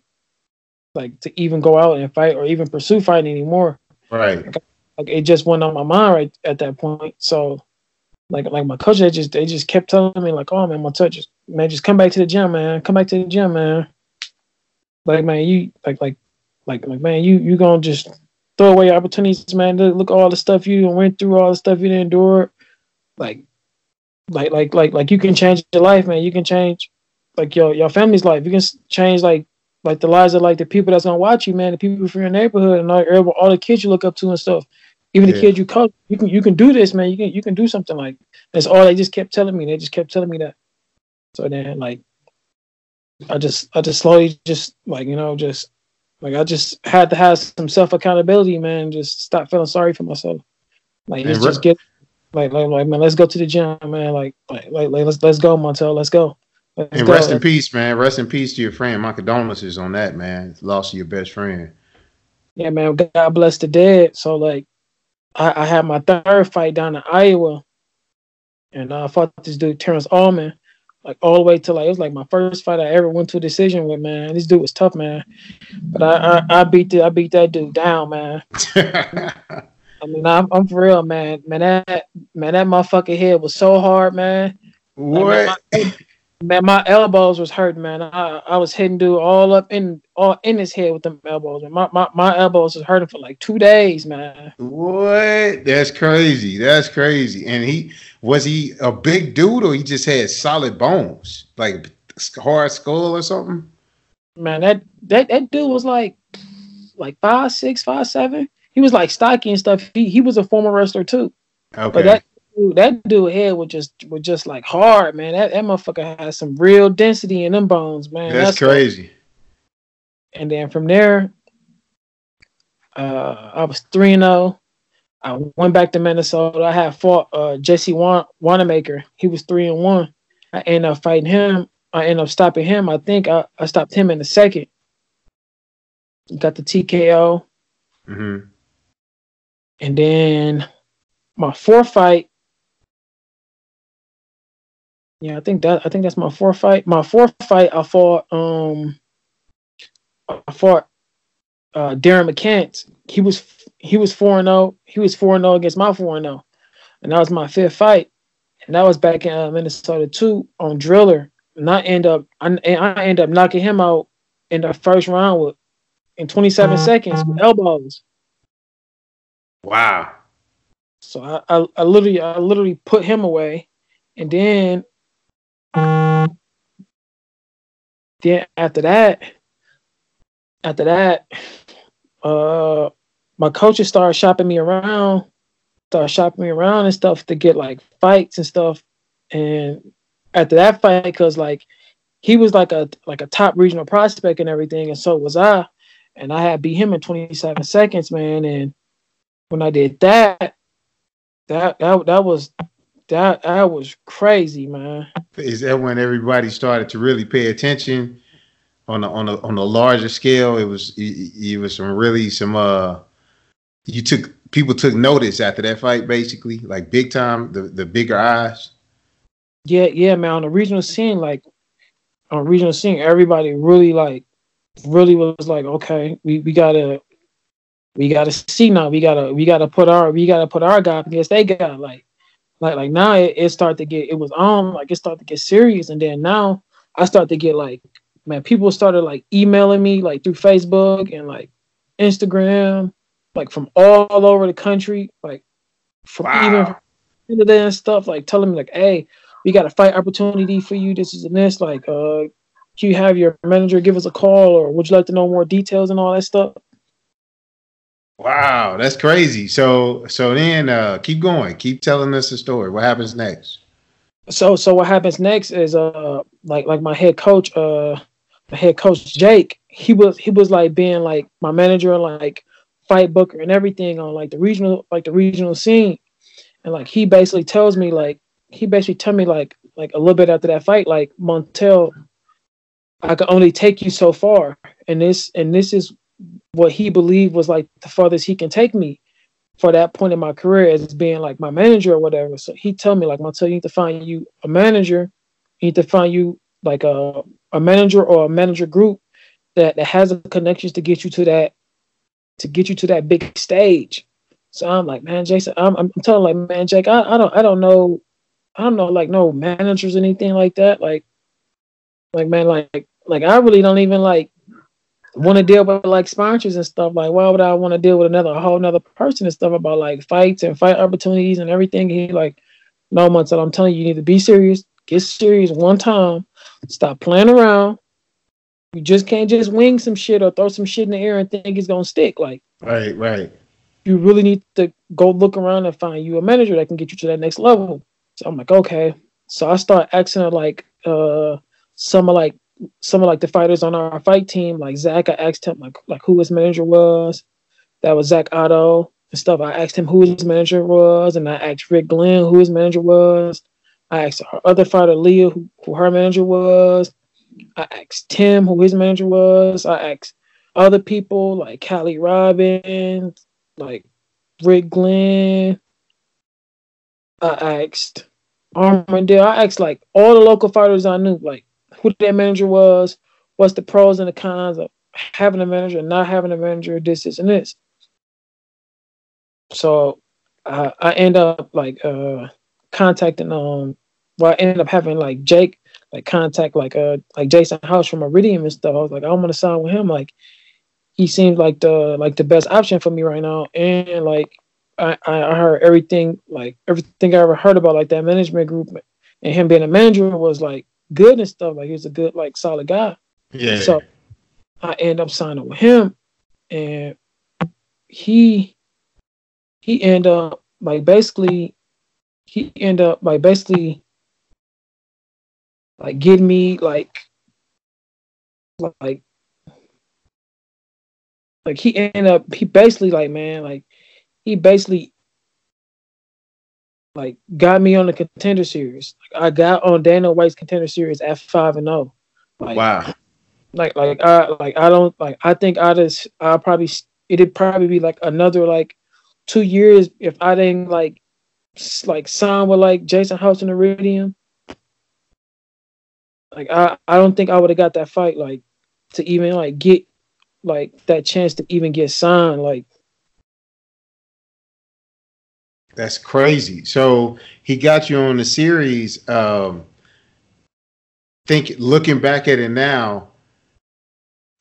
like to even go out and fight or even pursue fighting anymore. Right. Like it just went on my mind right at that point. So like like my coach they just they just kept telling me like, oh man, my touch man, just come back to the gym, man. Come back to the gym, man. Like man, you like like like like man, you you gonna just throw away your opportunities, man. Look, all the stuff you went through, all the stuff you done endured. Like like like like like you can change your life, man. You can change like your your family's life. You can change like like the lives of like the people that's gonna watch you, man. The people from your neighborhood and all, all the kids you look up to and stuff. Even the kids you coach, you can you can do this, man. You can you can do something like that's all they just kept telling me. They just kept telling me that. So then like I just I just slowly just like you know just like I just had to have some self accountability, man. Just stop feeling sorry for myself. Like just, just get like like like man, let's go to the gym, man. Like like like, like let's let's go, Montel. Let's go. Let's And go. rest in peace, man. Rest in peace to your friend. My condolences on that, man. Loss of your best friend. Yeah, man. God bless the dead. So like, I, I had my third fight down in Iowa, and uh, I fought this dude Terrence Allman, like all the way to like it was like my first fight I ever went to a decision with. Man, this dude was tough, man. But I I, I beat the, I beat that dude down, man. I mean, I'm, I'm for real, man. Man, that man, that motherfucking head was so hard, man. Like, what? man, my, man, my elbows was hurting, man. I, I was hitting dude all up in all in his head with them elbows. Man. My, my my elbows was hurting for like two days, man. What? That's crazy. That's crazy. And he was he a big dude or he just had solid bones, like hard skull or something? Man, that that that dude was like like five six, five seven. He was like stocky and stuff. He he was a former wrestler too. Okay. But that dude, that dude head was just was just like hard, man. That that motherfucker had some real density in them bones, man. that's, crazy. And then from there, uh, I was three and zero. I went back to Minnesota. I had fought uh, Jesse Wan- Wanamaker. He was three and one. I ended up fighting him. I ended up stopping him. I think I, I stopped him in the second. Got the TKO. hmm And then my fourth fight. Yeah, I think that I think that's my fourth fight. My fourth fight, I fought um I fought uh Darren McCants. he was he was four and zero. He was four and zero against my four and zero, and that was my fifth fight, and that was back in uh, Minnesota too on Driller, and I end up I, and I end up knocking him out in the first round with in 27 seconds with elbows. Wow. So I, I, I literally I literally put him away, and then then after that, after that, uh, my coaches started shopping me around, started shopping me around and stuff to get like fights and stuff. And after that fight, because like he was like a like a top regional prospect and everything, and so was I. And I had beat him in 27 seconds, man. And when I did that, that that that was that that was crazy, man. Is that when everybody started to really pay attention on a, on a on a larger scale? It was it, it was some really some uh you took people took notice after that fight basically like big time the the bigger eyes. Yeah, yeah, man. On the regional scene, like on regional scene, everybody really like really was like, okay, we, we gotta we gotta see now. We gotta we gotta put our we gotta put our guy against they guy. Like like like now it, it started to get it was on like it started to get serious. And then now I start to get like man people started like emailing me like through Facebook and like Instagram like from all over the country like from Wow. even from Canada and stuff like telling me like hey we got a fight opportunity for you. This is and this. Like uh can you have your manager give us a call or would you like to know more details and all that stuff Wow, that's crazy. So so then uh keep going. Keep telling us the story. What happens next? so so what happens next is uh like like my head coach uh my head coach Jake he was he was like being like my manager like fight booker and everything on like the regional like the regional scene and like he basically tells me like he basically tell me like like a little bit after that fight like Montel I could only take you so far and this and this is what he believed was like the farthest he can take me for that point in my career as being like my manager or whatever. So he told me like, Montel, you need to find you a manager. You need to find you like a a manager or a manager group that that has the connections to get you to that to get you to that big stage. So I'm like, man, Jason, I'm I'm telling like, man, Jake, I, I don't I don't know, I don't know like no managers or anything like that. Like, like man, like like I really don't even like want to deal with like sponsors and stuff. Like, why would I want to deal with another a whole another person and stuff about like fights and fight opportunities and everything? He like, no, Montel, I'm telling you, you need to be serious. Get serious one time. Stop playing around. You just can't just wing some shit or throw some shit in the air and think it's gonna stick. Like, Right, right. you really need to go look around and find you a manager that can get you to that next level. So I'm like, okay. So I start asking her like uh some of like some of like the fighters on our fight team, like Zach, I asked him like like who his manager was. That was Zach Otto and stuff. I asked him who his manager was, and I asked Rick Glenn who his manager was. I asked our other fighter Leah who, who her manager was. I asked Tim who his manager was. I asked other people like Callie Robbins, like Rick Glenn. I asked Armandale. I asked like all the local fighters I knew, like who their manager was, what's the pros and the cons of having a manager not having a manager, this, this, and this. So uh, I end up like uh, contacting um well I ended up having like Jake like contact like uh like Jason House from Iridium and stuff. I was like, I want to sign with him. Like he seems like the like the best option for me right now. And like I, I heard everything like everything I ever heard about like that management group and him being a manager was like good and stuff. Like he was a good, like solid guy. Yeah. So I end up signing with him and he he end up like basically he end up like basically like getting me like like like he end up he basically like man like he basically like got me on the contender series. Like I got on Dana White's contender series at five and zero. Like wow. like like I like I don't like I think I just I probably it'd probably be like another like two years if I didn't like like sign with like Jason House and Iridium. Like I I don't think I would have got that fight like to even like get like that chance to even get signed like That's crazy. So he got you on the series. Um, think looking back at it now,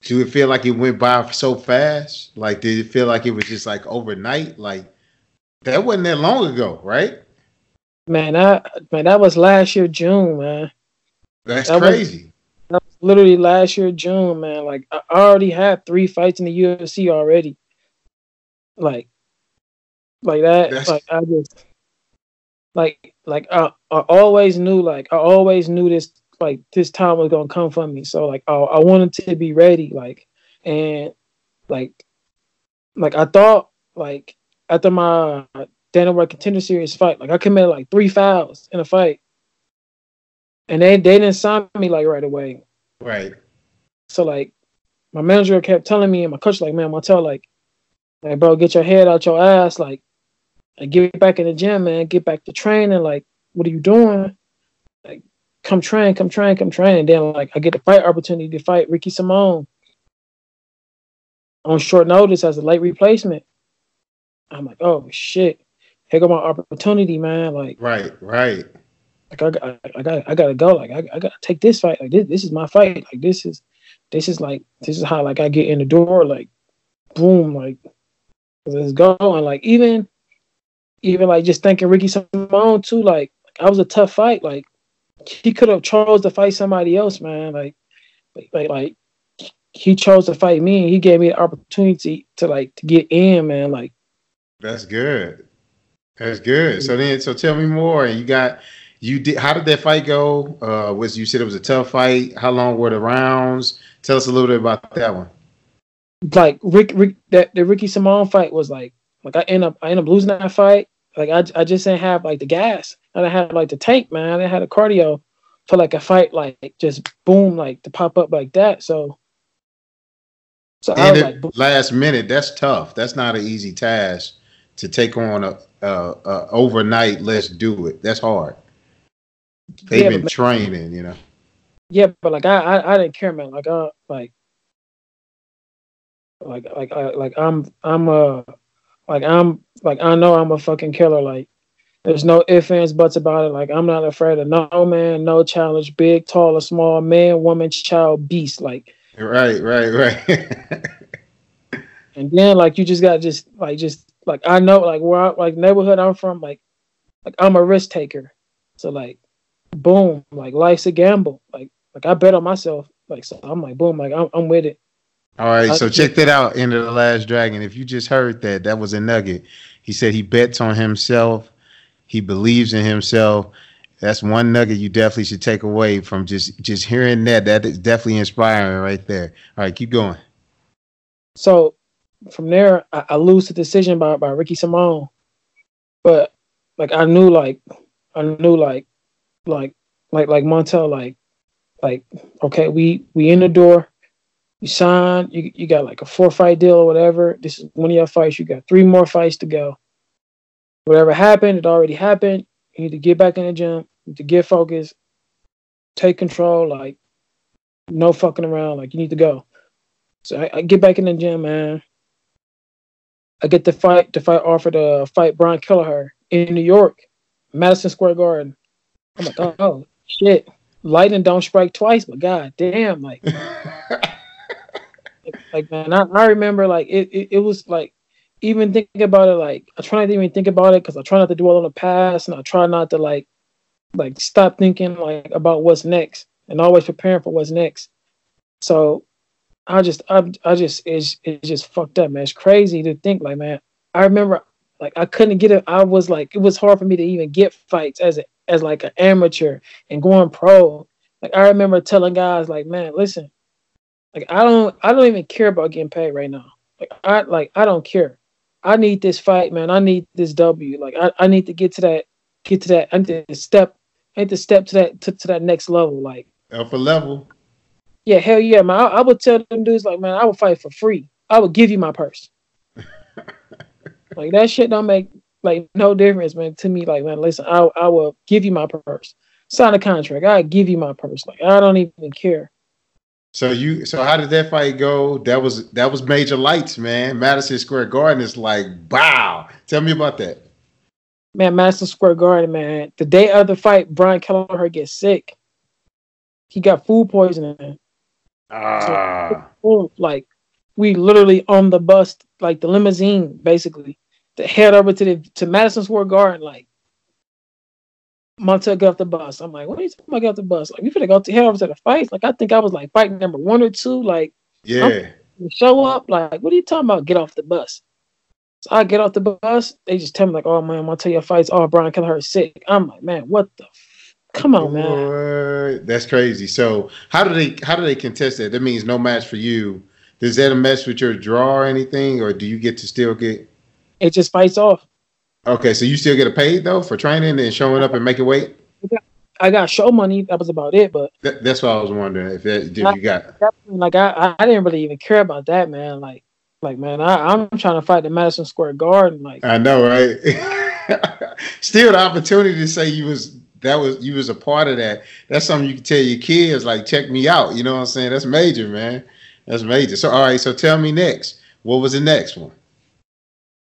do it feel like it went by so fast? Like, did it feel like it was just like overnight? Like that wasn't that long ago, right? Man, I man, that was last year June, man. That's That was- crazy. That was literally last year June, man. Like I already had three fights in the UFC already. Like, like that. That's- Like I just, like, like I, I always knew, like I always knew this, like this time was gonna come for me. So like I, I wanted to be ready, like, and like, like I thought, like after my Dana White Contender Series fight, like I committed like three fouls in a fight, and they they didn't sign me like right away. Right. So like my manager kept telling me and my coach like, man, Montel, like, like bro, get your head out your ass, like, like get back in the gym, man, get back to training. Like, what are you doing? Like, come train, come train, come train. And then like I get the fight opportunity to fight Ricky Simón on short notice as a late replacement. I'm like, oh shit. Here go my opportunity, man. Like Right. Right. like I, got- I, I got I gotta go. Like I, I gotta take this fight. Like this, this is my fight. Like this is this is like this is how like I get in the door. Like boom. Like let's go. And like even even like just thinking Ricky Simón too. Like I was a tough fight. Like he could have chose to fight somebody else, man. Like like like, he chose to fight me. and He gave me the opportunity to like to get in, man. Like That's good. That's good. So then, so tell me more. You got you did. How did that fight go? Uh, was you said it was a tough fight? How long were the rounds? Tell us a little bit about that one. like Rick, Rick that the Ricky Simón fight was like like I end up I end up losing that fight. Like I I just didn't have like the gas. I didn't have like the tank, man. I didn't have the cardio for like a fight like just boom like to pop up like that. So so I was like last minute, that's tough. That's not an easy task to take on a, a, a overnight. Let's do it. That's hard. They've Yeah, been but- training, you know. yeah, but like I, I I didn't care, man. Like I like like like I like I'm I'm uh like I'm like I know I'm a fucking killer. Like there's no ifs ands buts about it. Like I'm not afraid of no man, no challenge, big, tall or small, man, woman, child, beast. Like Right, right, right. and then like you just gotta just like just like I know like where I like neighborhood I'm from, like like I'm a risk taker. So like boom, like life's a gamble. Like like I bet on myself. Like so I'm like boom, like I'm I'm with it. All right, uh, so check that out. Enter the Last Dragon. If you just heard that, that was a nugget. He said he bets on himself. He believes in himself. That's one nugget you definitely should take away from just just hearing that. That is definitely inspiring right there. All right, keep going. So from there, I, I lose the decision by by Ricky Simón. But like I knew, like I knew, like like like like Montel, like like okay, we we in the door. You sign. You you got like a four fight deal or whatever. This is one of your fights. You got three more fights to go. Whatever happened, it already happened. You need to get back in the gym. Need to get focused. Take control. Like no fucking around. Like you need to go. So I, I get back in the gym, man. I get the fight, the fight offer to fight Brian Kelleher in New York, Madison Square Garden. I'm like, oh, shit. Lightning don't strike twice, but god damn, like, like man, I, I remember like it, it, it was like even thinking about it, like I try not to even think about it because I try not to dwell on the past and I try not to like like stop thinking like about what's next and always preparing for what's next. So I just I I just it's it's just fucked up, man. It's crazy to think like, man. I remember like I couldn't get it. I was like, it was hard for me to even get fights as a as like an amateur and going pro. Like I remember telling guys like, man, listen, like I don't I don't even care about getting paid right now. Like I like I don't care. I need this fight, man. I need this W. Like I, I need to get to that get to that. I need to step I need to step to that to, to that next level. Like alpha level. yeah, hell yeah, man. I, I would tell them dudes like, man, I would fight for free. I would give you my purse. like that shit don't make like no difference, man. To me, like, man, listen, I I will give you my purse. Sign a contract. I give you my purse. Like I don't even care. So you so how did that fight go? That was that was major lights, man. Madison Square Garden is like wow. Tell me about that. Man, Madison Square Garden, man. The day of the fight, Brian Kelleher gets sick. He got food poisoning. Ah, Boom, like we literally on the bus, like the limousine, basically, to head over to the to Madison Square Garden. Like Montel got off the bus. I'm like, what are you talking about? Get off the bus? Like we finna go to go head over to the fight. Like I think I was like fight number one or two. Like yeah. show up. Like what are you talking about? Get off the bus. So I get off the bus. They just tell me like, oh man, tell your fights. Oh, Brian Kelleher is sick. I'm like, man, what the? F- Come on, man. That's crazy. So how do they how do they contest that? That means no match for you. Does that mess with your draw or anything, or do you get to still get? It just fights off. Okay, so you still get paid though for training and showing up and making weight. I got show money. That was about it. But That, that's what I was wondering if, that, if you got. like I, I didn't really even care about that, man. Like, like man, I, I'm trying to fight the Madison Square Garden. Like, I know, right? still, the opportunity to say you was that was you was a part of that. That's something you can tell your kids. Like, check me out. You know what I'm saying? That's major, man. That's major. So, all right. So, tell me next. What was the next one?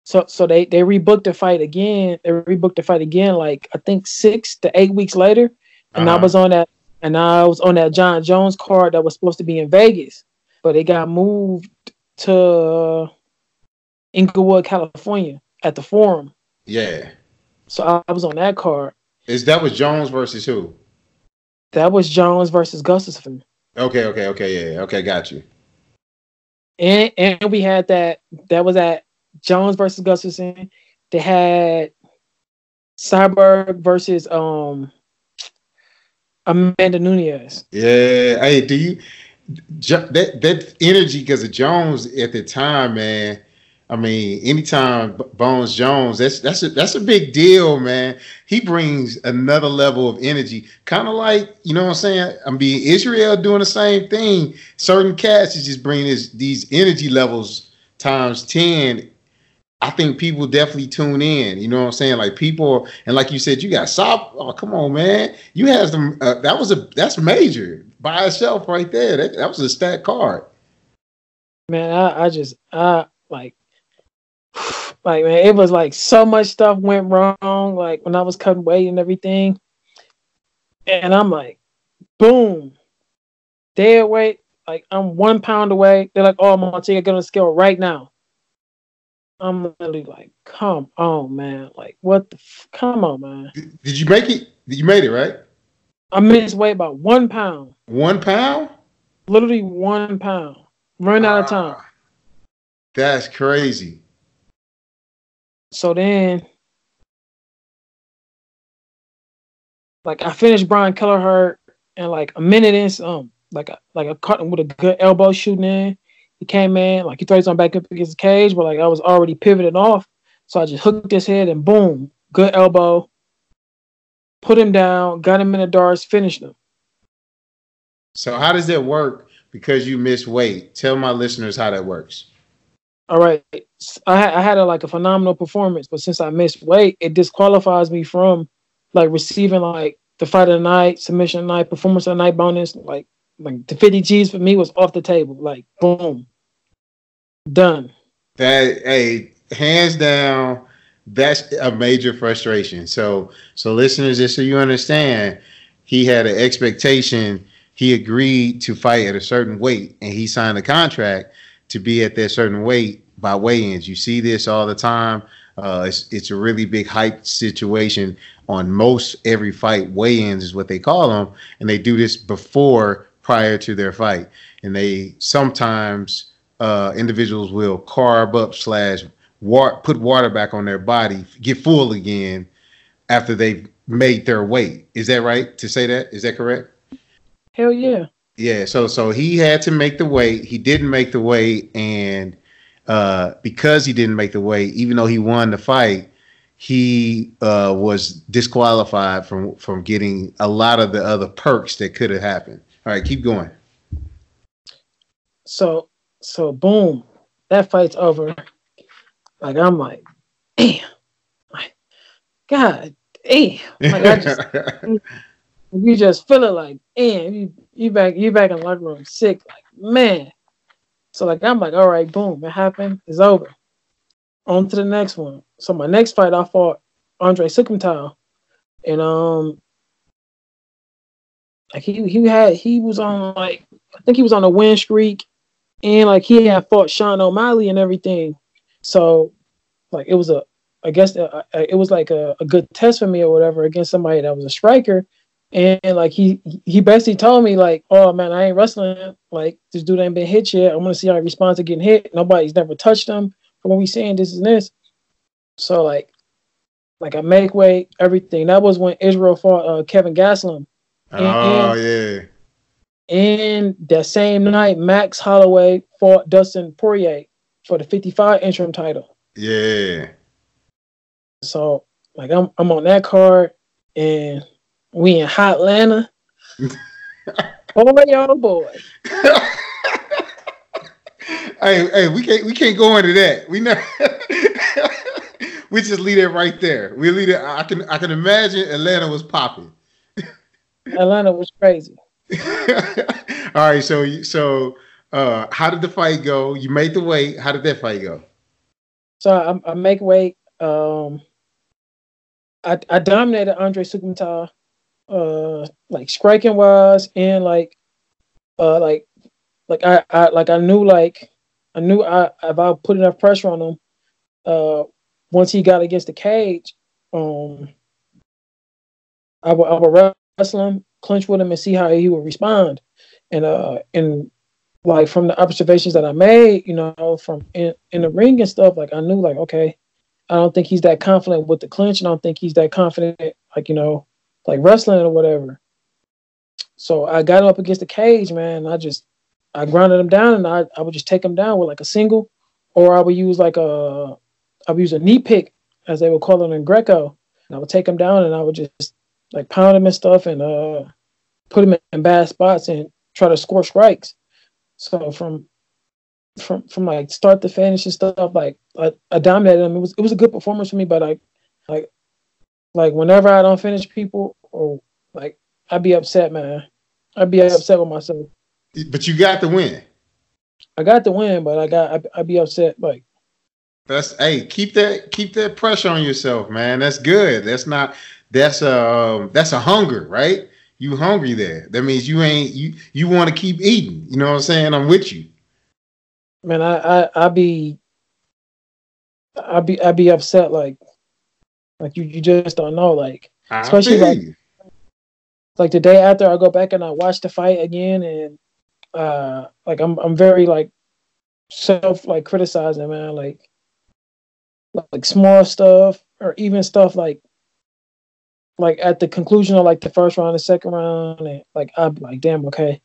So so they they rebooked the fight again. They rebooked the fight again. Like I think six to eight weeks later, and I Uh-huh. was on that, and I was on that Jon Jones card that was supposed to be in Vegas, but it got moved to Inglewood, California, at the Forum. Yeah. So I, I was on that card. Is that was Jones versus who? That was Jones versus Gustafsson. Okay, okay, okay, yeah, okay, got you. and and we had that that was at Jones versus Gustafsson. They had Cyborg versus um Amanda Nunes. Yeah. Hey, do you that that energy because of Jones at the time, man? I mean, anytime Bones Jones, that's that's a that's a big deal, man. He brings another level of energy, kind of like you know what I'm saying. I mean, Israel doing the same thing. Certain cats is just bringing this, these energy levels times ten. I think people definitely tune in. You know what I'm saying? Like people, and like you said, you got Sop. Oh, come on, man! You had some. Uh, that was a that's major by itself right there. That, that was a stat card. Man, I, I just I like like man, it was like so much stuff went wrong, like when I was cutting weight and everything. And I'm like, boom, dead weight. Like I'm one pound away. They're like, oh, Monty, get on the scale right now. I'm literally like, come on, man. Like, what the? F- come on, man. Did, did you make it? You made it right. I missed weight by one pound. One pound. Literally one pound. Run out of time. Ah, That's crazy. So then, like I finished Brian Kelleher and like a minute in some, like a, like caught him with a good elbow shooting in. He came in, like he throws on back up against the cage, but like I was already pivoted off. So I just hooked his head and boom, good elbow. Put him down, got him in the darts, finished him. So how does that work? Because you missed weight. Tell my listeners how that works. All right, I, had- I had a, like a phenomenal performance, but since I missed weight, it disqualifies me from like receiving like the fight of the night, submission of the night, performance of the night bonus. Like like the 50 G's for me was off the table. Like boom, done. That hey, hands down, that's a major frustration. So so listeners, just so you understand, he had an expectation. He agreed to fight at a certain weight, and he signed a contract to be at that certain weight by weigh-ins. You see this all the time. Uh, it's it's a really big hype situation on most every fight. Weigh-ins is what they call them, and they do this before prior to their fight, and they sometimes uh, individuals will carb up slash wa- put water back on their body, get full again after they've made their weight. Is that right to say that? Is that correct? Hell yeah. Yeah, so so he had to make the weight. He didn't make the weight, and uh, because he didn't make the weight, even though he won the fight, he uh, was disqualified from from getting a lot of the other perks that could have happened. All right, keep going. So so boom, that fight's over. Like I'm like, damn, like, God damn. Like I just you just feel it like, damn, you you back you back in the locker room sick, like man. So like I'm like, all right, boom, it happened, it's over. On to the next one. So my next fight, I fought Andre Soukhamthath, and um, like he he had he was on like I think he was on a win streak, and like he had fought Sean O'Malley and everything, so like it was a I guess uh, uh, it was like a, a good test for me or whatever against somebody that was a striker, and, like he he basically told me like, oh man, I ain't wrestling. Like this dude ain't been hit yet. I'm gonna see how he responds to getting hit. Nobody's never touched him. From what we saying, this and this. So like, like I make weight, everything. That was when Israel fought uh, Kelvin Gastelum. And, oh and, yeah. And that same night, Max Holloway fought Dustin Poirier for the 55 interim title. Yeah. So like I'm I'm on that card and we in Hotlanta. boy, oh boy. hey, hey, we can't we can't go into that. We never we just leave it right there. We leave it. I can I can imagine Atlanta was popping. Atlanta was crazy. All right, so so uh how did the fight go? You made the weight. How did that fight go? So I, I make weight. Um, I I dominated Andre Soukhamthath, uh, like striking wise and like, uh, like, like I, I like I knew like I knew I if I put enough pressure on him, uh, once he got against the cage, um, I would I would wrestle him, clinch with him, and see how he would respond, and uh, and like from the observations that I made, you know, from in, in the ring and stuff, like I knew like, okay, I don't think he's that confident with the clinch. and I don't think he's that confident, like, you know, like wrestling or whatever. So I got him up against the cage, man. I just I grounded him down and I, I would just take him down with like a single, or I would use like a I would use a knee pick, as they would call it in Greco. And I would take him down and I would just like pound him and stuff and uh put him in bad spots and try to score strikes. So from from from like start to finish and stuff, like I, I dominated him. It was it was a good performance for me, but like like like whenever I don't finish people or like I'd be upset, man. I'd be upset with myself. But you got the win. I got the win, but I got I'd, I'd be upset. Like That's hey, keep that keep that pressure on yourself, man. That's good. That's not that's a um, that's a hunger, right? You hungry there. That means you ain't you you want to keep eating. You know what I'm saying? I'm with you. man, I I I be I be I be upset. Like like you you just don't know. Like I Especially like- you. like the day after I go back and I watch the fight again and uh like I'm I'm very like self like criticizing man like like small stuff or even stuff like like at the conclusion of like the first round the second round and like I'm like damn okay.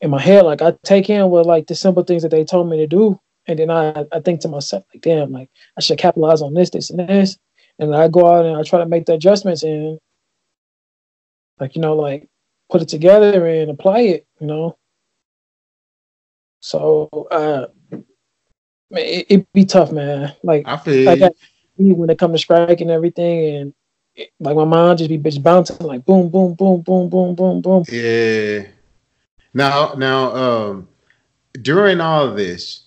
In my head like I take in with like the simple things that they told me to do and then I I think to myself like damn like I should capitalize on this this and this. And I go out and I try to make the adjustments and like you know like put it together and apply it you know? So uh man, it, it'd be tough man like I feel like. I, when it comes to striking and everything and it, like my mind just be bitch bouncing like boom boom boom boom boom boom boom Yeah. Now, now, um, during all of this,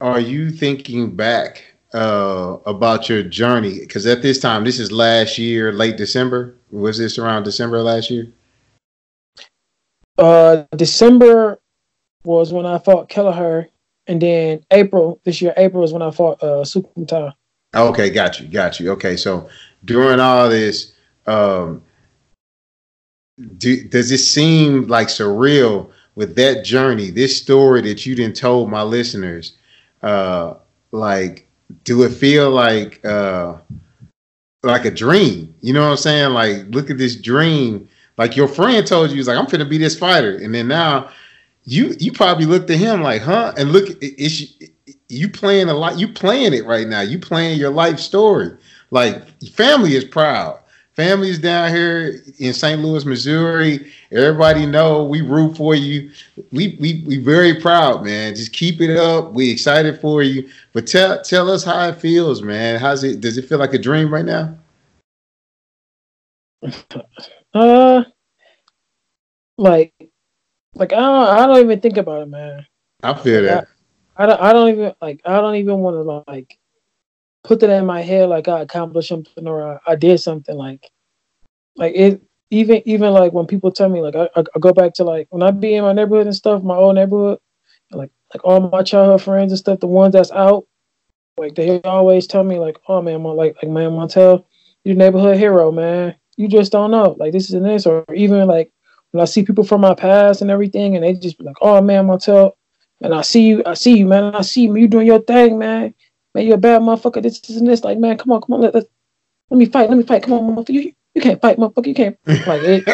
are you thinking back uh, about your journey? Because at this time, this is last year, late December. Was this around December last year? uh december was when i fought kelleher and then april this year april is when i fought uh Soukhamthath. Okay, got you, got you. Okay, so during all this, um, do, does it seem like surreal with that journey, this story that you didn't told my listeners? Uh, like, do it feel like uh, like a dream? You know what I'm saying? Like, look at this dream. Like your friend told you, he's like, I'm finna be this fighter, and then now you you probably looked at him like, huh? And look, it- it's you playing a lot. You playing it right now. You playing your life story. Like family is proud. Family is down here in St. Louis, Missouri. Everybody know we root for you. We we we very proud, man. Just keep it up. We excited for you. But tell tell us how it feels, man. How's it? Does it feel like a dream right now? uh like like i don't i don't even think about it man I feel that. I don't, I don't even like I don't even want to like put that in my head like I accomplished something or I, I did something like like it even even like when people tell me like I, I, I go back to like when I be in my neighborhood and stuff, my old neighborhood, like like all my childhood friends and stuff, the ones that's out, like they always tell me like, oh man, my, like like man Montel, you neighborhood hero, man. You just don't know. Like this is this, or even like when I see people from my past and everything, and they just be like, oh man, Montel, and I see you, I see you, man. I see you, you doing your thing, man. Man, you're a bad motherfucker. This, this and this. Like, man, come on, come on, let, let, let me fight, let me fight. Come on, motherfucker. You, you can't fight, motherfucker. You can't. Like it,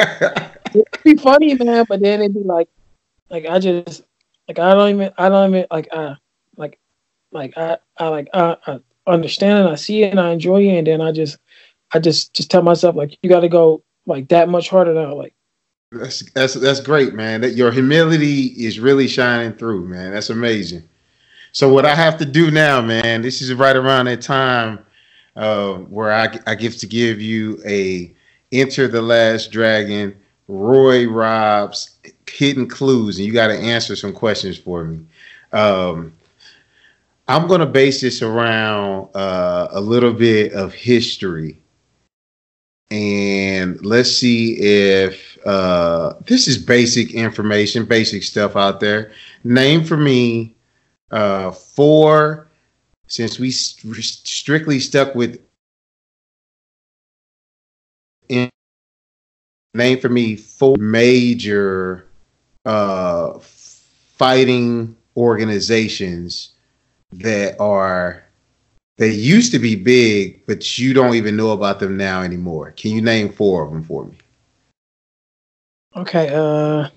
it'd be funny, man, but then it'd be like, like I just, like I don't even, I don't even, like I, like, like I, I like I, I understand and I see it and I enjoy it, and then I just, I just, just tell myself like you got to go like that much harder now, like. That's that's that's great, man. That your humility is really shining through, man. That's amazing. So what I have to do now, man, this is right around that time uh, where I I give to give you a Enter the Last Dragon, Roy Robs hidden clues, and you got to answer some questions for me. Um, I'm gonna base this around uh, a little bit of history and let's see if uh, this is basic information, basic stuff out there. Name for me uh, four, since we st- strictly stuck with. In, name for me four major uh, fighting organizations that are they used to be big, but you don't even know about them now anymore. Can you name four of them for me? Okay, uh,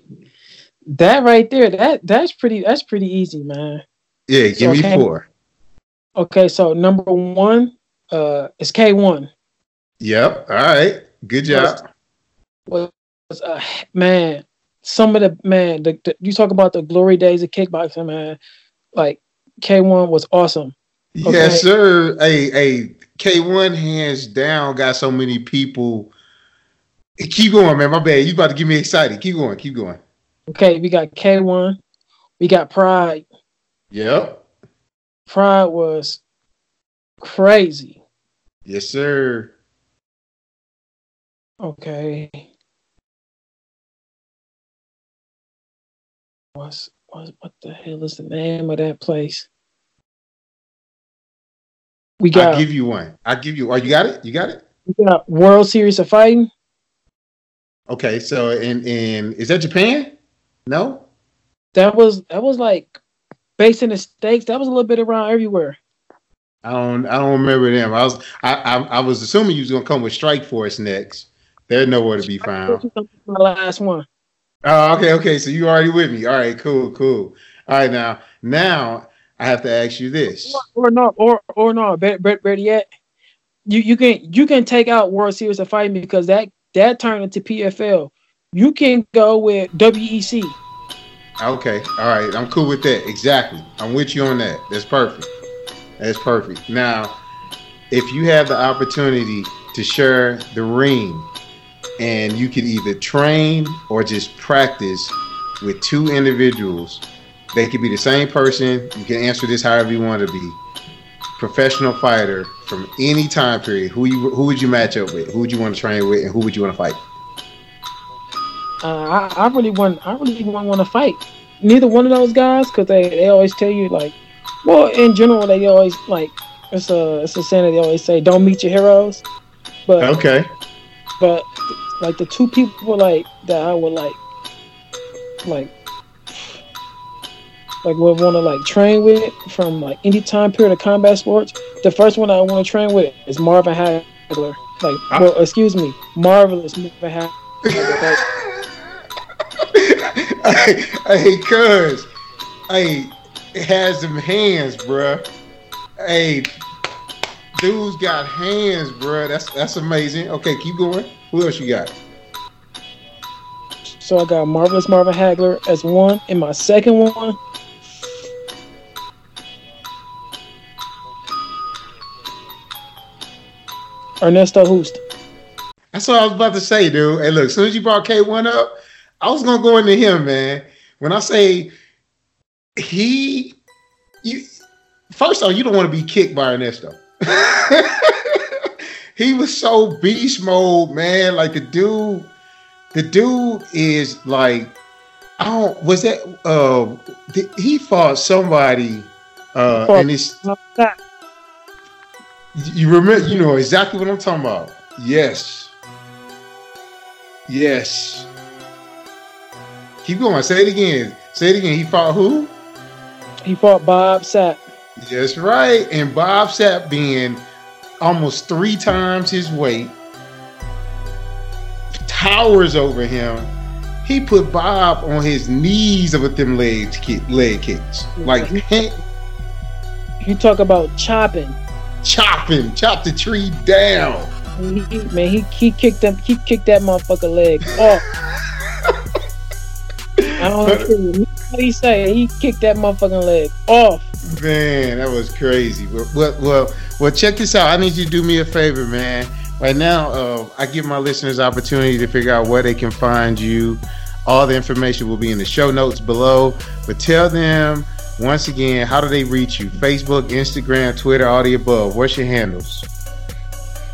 that right there, that that's pretty, that's pretty easy, man. Yeah, give So, me okay. four. Okay, so number one, uh, is K one. Yep. All right. Good job. Was uh, man, some of the man, the, the you talk about the glory days of kickboxing, man. Like K one was awesome. Okay. Yes, sir. Hey, hey, K1 hands down got so many people. Keep going, man. My bad. You about to get me excited. Keep going. Keep going. Okay, we got K one, we got Pride. Yep. Pride was crazy. Yes, sir. Okay. What's what, what the hell is the name of that place? We got I'll give you one. I'll give you. Oh, you got it? You got it? we got World Series of Fighting. Okay. So, in in is that Japan? No. That was that was like based in the states. That was a little bit around everywhere. I don't. I don't remember them. I was. I. I, I was assuming you was gonna come with Strike Force next. They're nowhere to be found. My last one. Oh, okay, okay. So you already with me. All right, cool, cool. All right, now, now I have to ask you this. Or not, or or no, better, better, better yet, you you can you can take out World Series of Fighting because that that turned into PFL. You can go with WEC. Okay, all right. I'm cool with that. Exactly. I'm with you on that. That's perfect. That's perfect. Now, if you have the opportunity to share the ring and you could either train or just practice with two individuals, they could be the same person. You can answer this however you want to be. Professional fighter from any time period. Who you who would you match up with? Who would you want to train with and who would you want to fight? Uh, I, I really want I really want want to fight. Neither one of those guys because they, they always tell you like, well, in general they always like it's a it's a saying that they always say don't meet your heroes, but Okay. but like the two people like that I would like like like would want to like train with from like any time period of combat sports. The first one I want to train with is Marvin Hagler. Like, well, excuse me, marvelous Marvin Hagler. Hey, hey, cuz, hey, it has them hands, bruh. Hey, dude's got hands, bruh. That's that's amazing. Okay, keep going. Who else you got? So I got marvelous Marvin Hagler as one, and my second one. Ernesto Hoost. That's what I was about to say, dude. Hey, look, as soon as you brought K1 up, I was gonna go into him, man. When I say he, you first off, you don't want to be kicked by Ernesto. he was so beast mode, man. Like the dude, the dude is like, I don't. Was that? Uh, he fought somebody, uh, and it's you remember. You know exactly what I'm talking about. Yes. Yes. Keep going. Say it again. Say it again. He fought who? He fought Bob Sapp. That's right. And Bob Sapp being almost three times his weight, towers over him. He put Bob on his knees with them legs kick, leg kicks. Like You talk about chopping. Chop him, chop the tree down. He, man, he, he kicked him, He kicked that motherfucker leg off. I don't know what he say. He kicked that motherfucking leg off. Man, that was crazy. Well, well, well, well, check this out. I need you to do me a favor, man. Right now, uh, I give my listeners opportunity to figure out where they can find you. All the information will be in the show notes below. But tell them once again, how do they reach you? Facebook, Instagram, Twitter, all the above. What's your handles?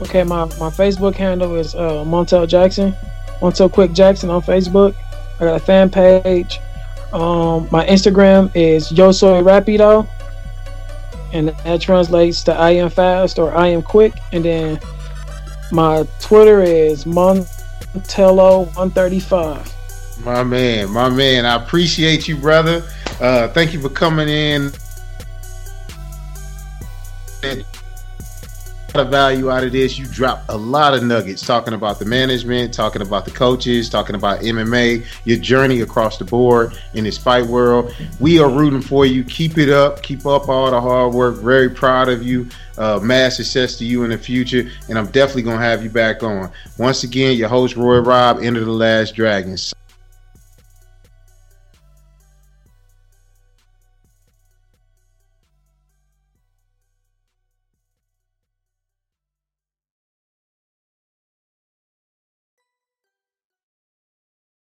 Okay, my, my Facebook handle is uh, Montel Jackson, Montel Quick Jackson on Facebook. I got a fan page. Um, my Instagram is Yo Soy Rapido, and that translates to I am fast or I am quick. And then my Twitter is Montello135. My man, my man. I appreciate you, brother. Uh, thank you for coming in. A lot of value out of this. You dropped a lot of nuggets talking about the management, talking about the coaches, talking about MMA, your journey across the board in this fight world. We are rooting for you. Keep it up. Keep up all the hard work. Very proud of you. Uh, mass success to you in the future. And I'm definitely going to have you back on. Once again, your host, Roy Robb, Enter the Last Dragons.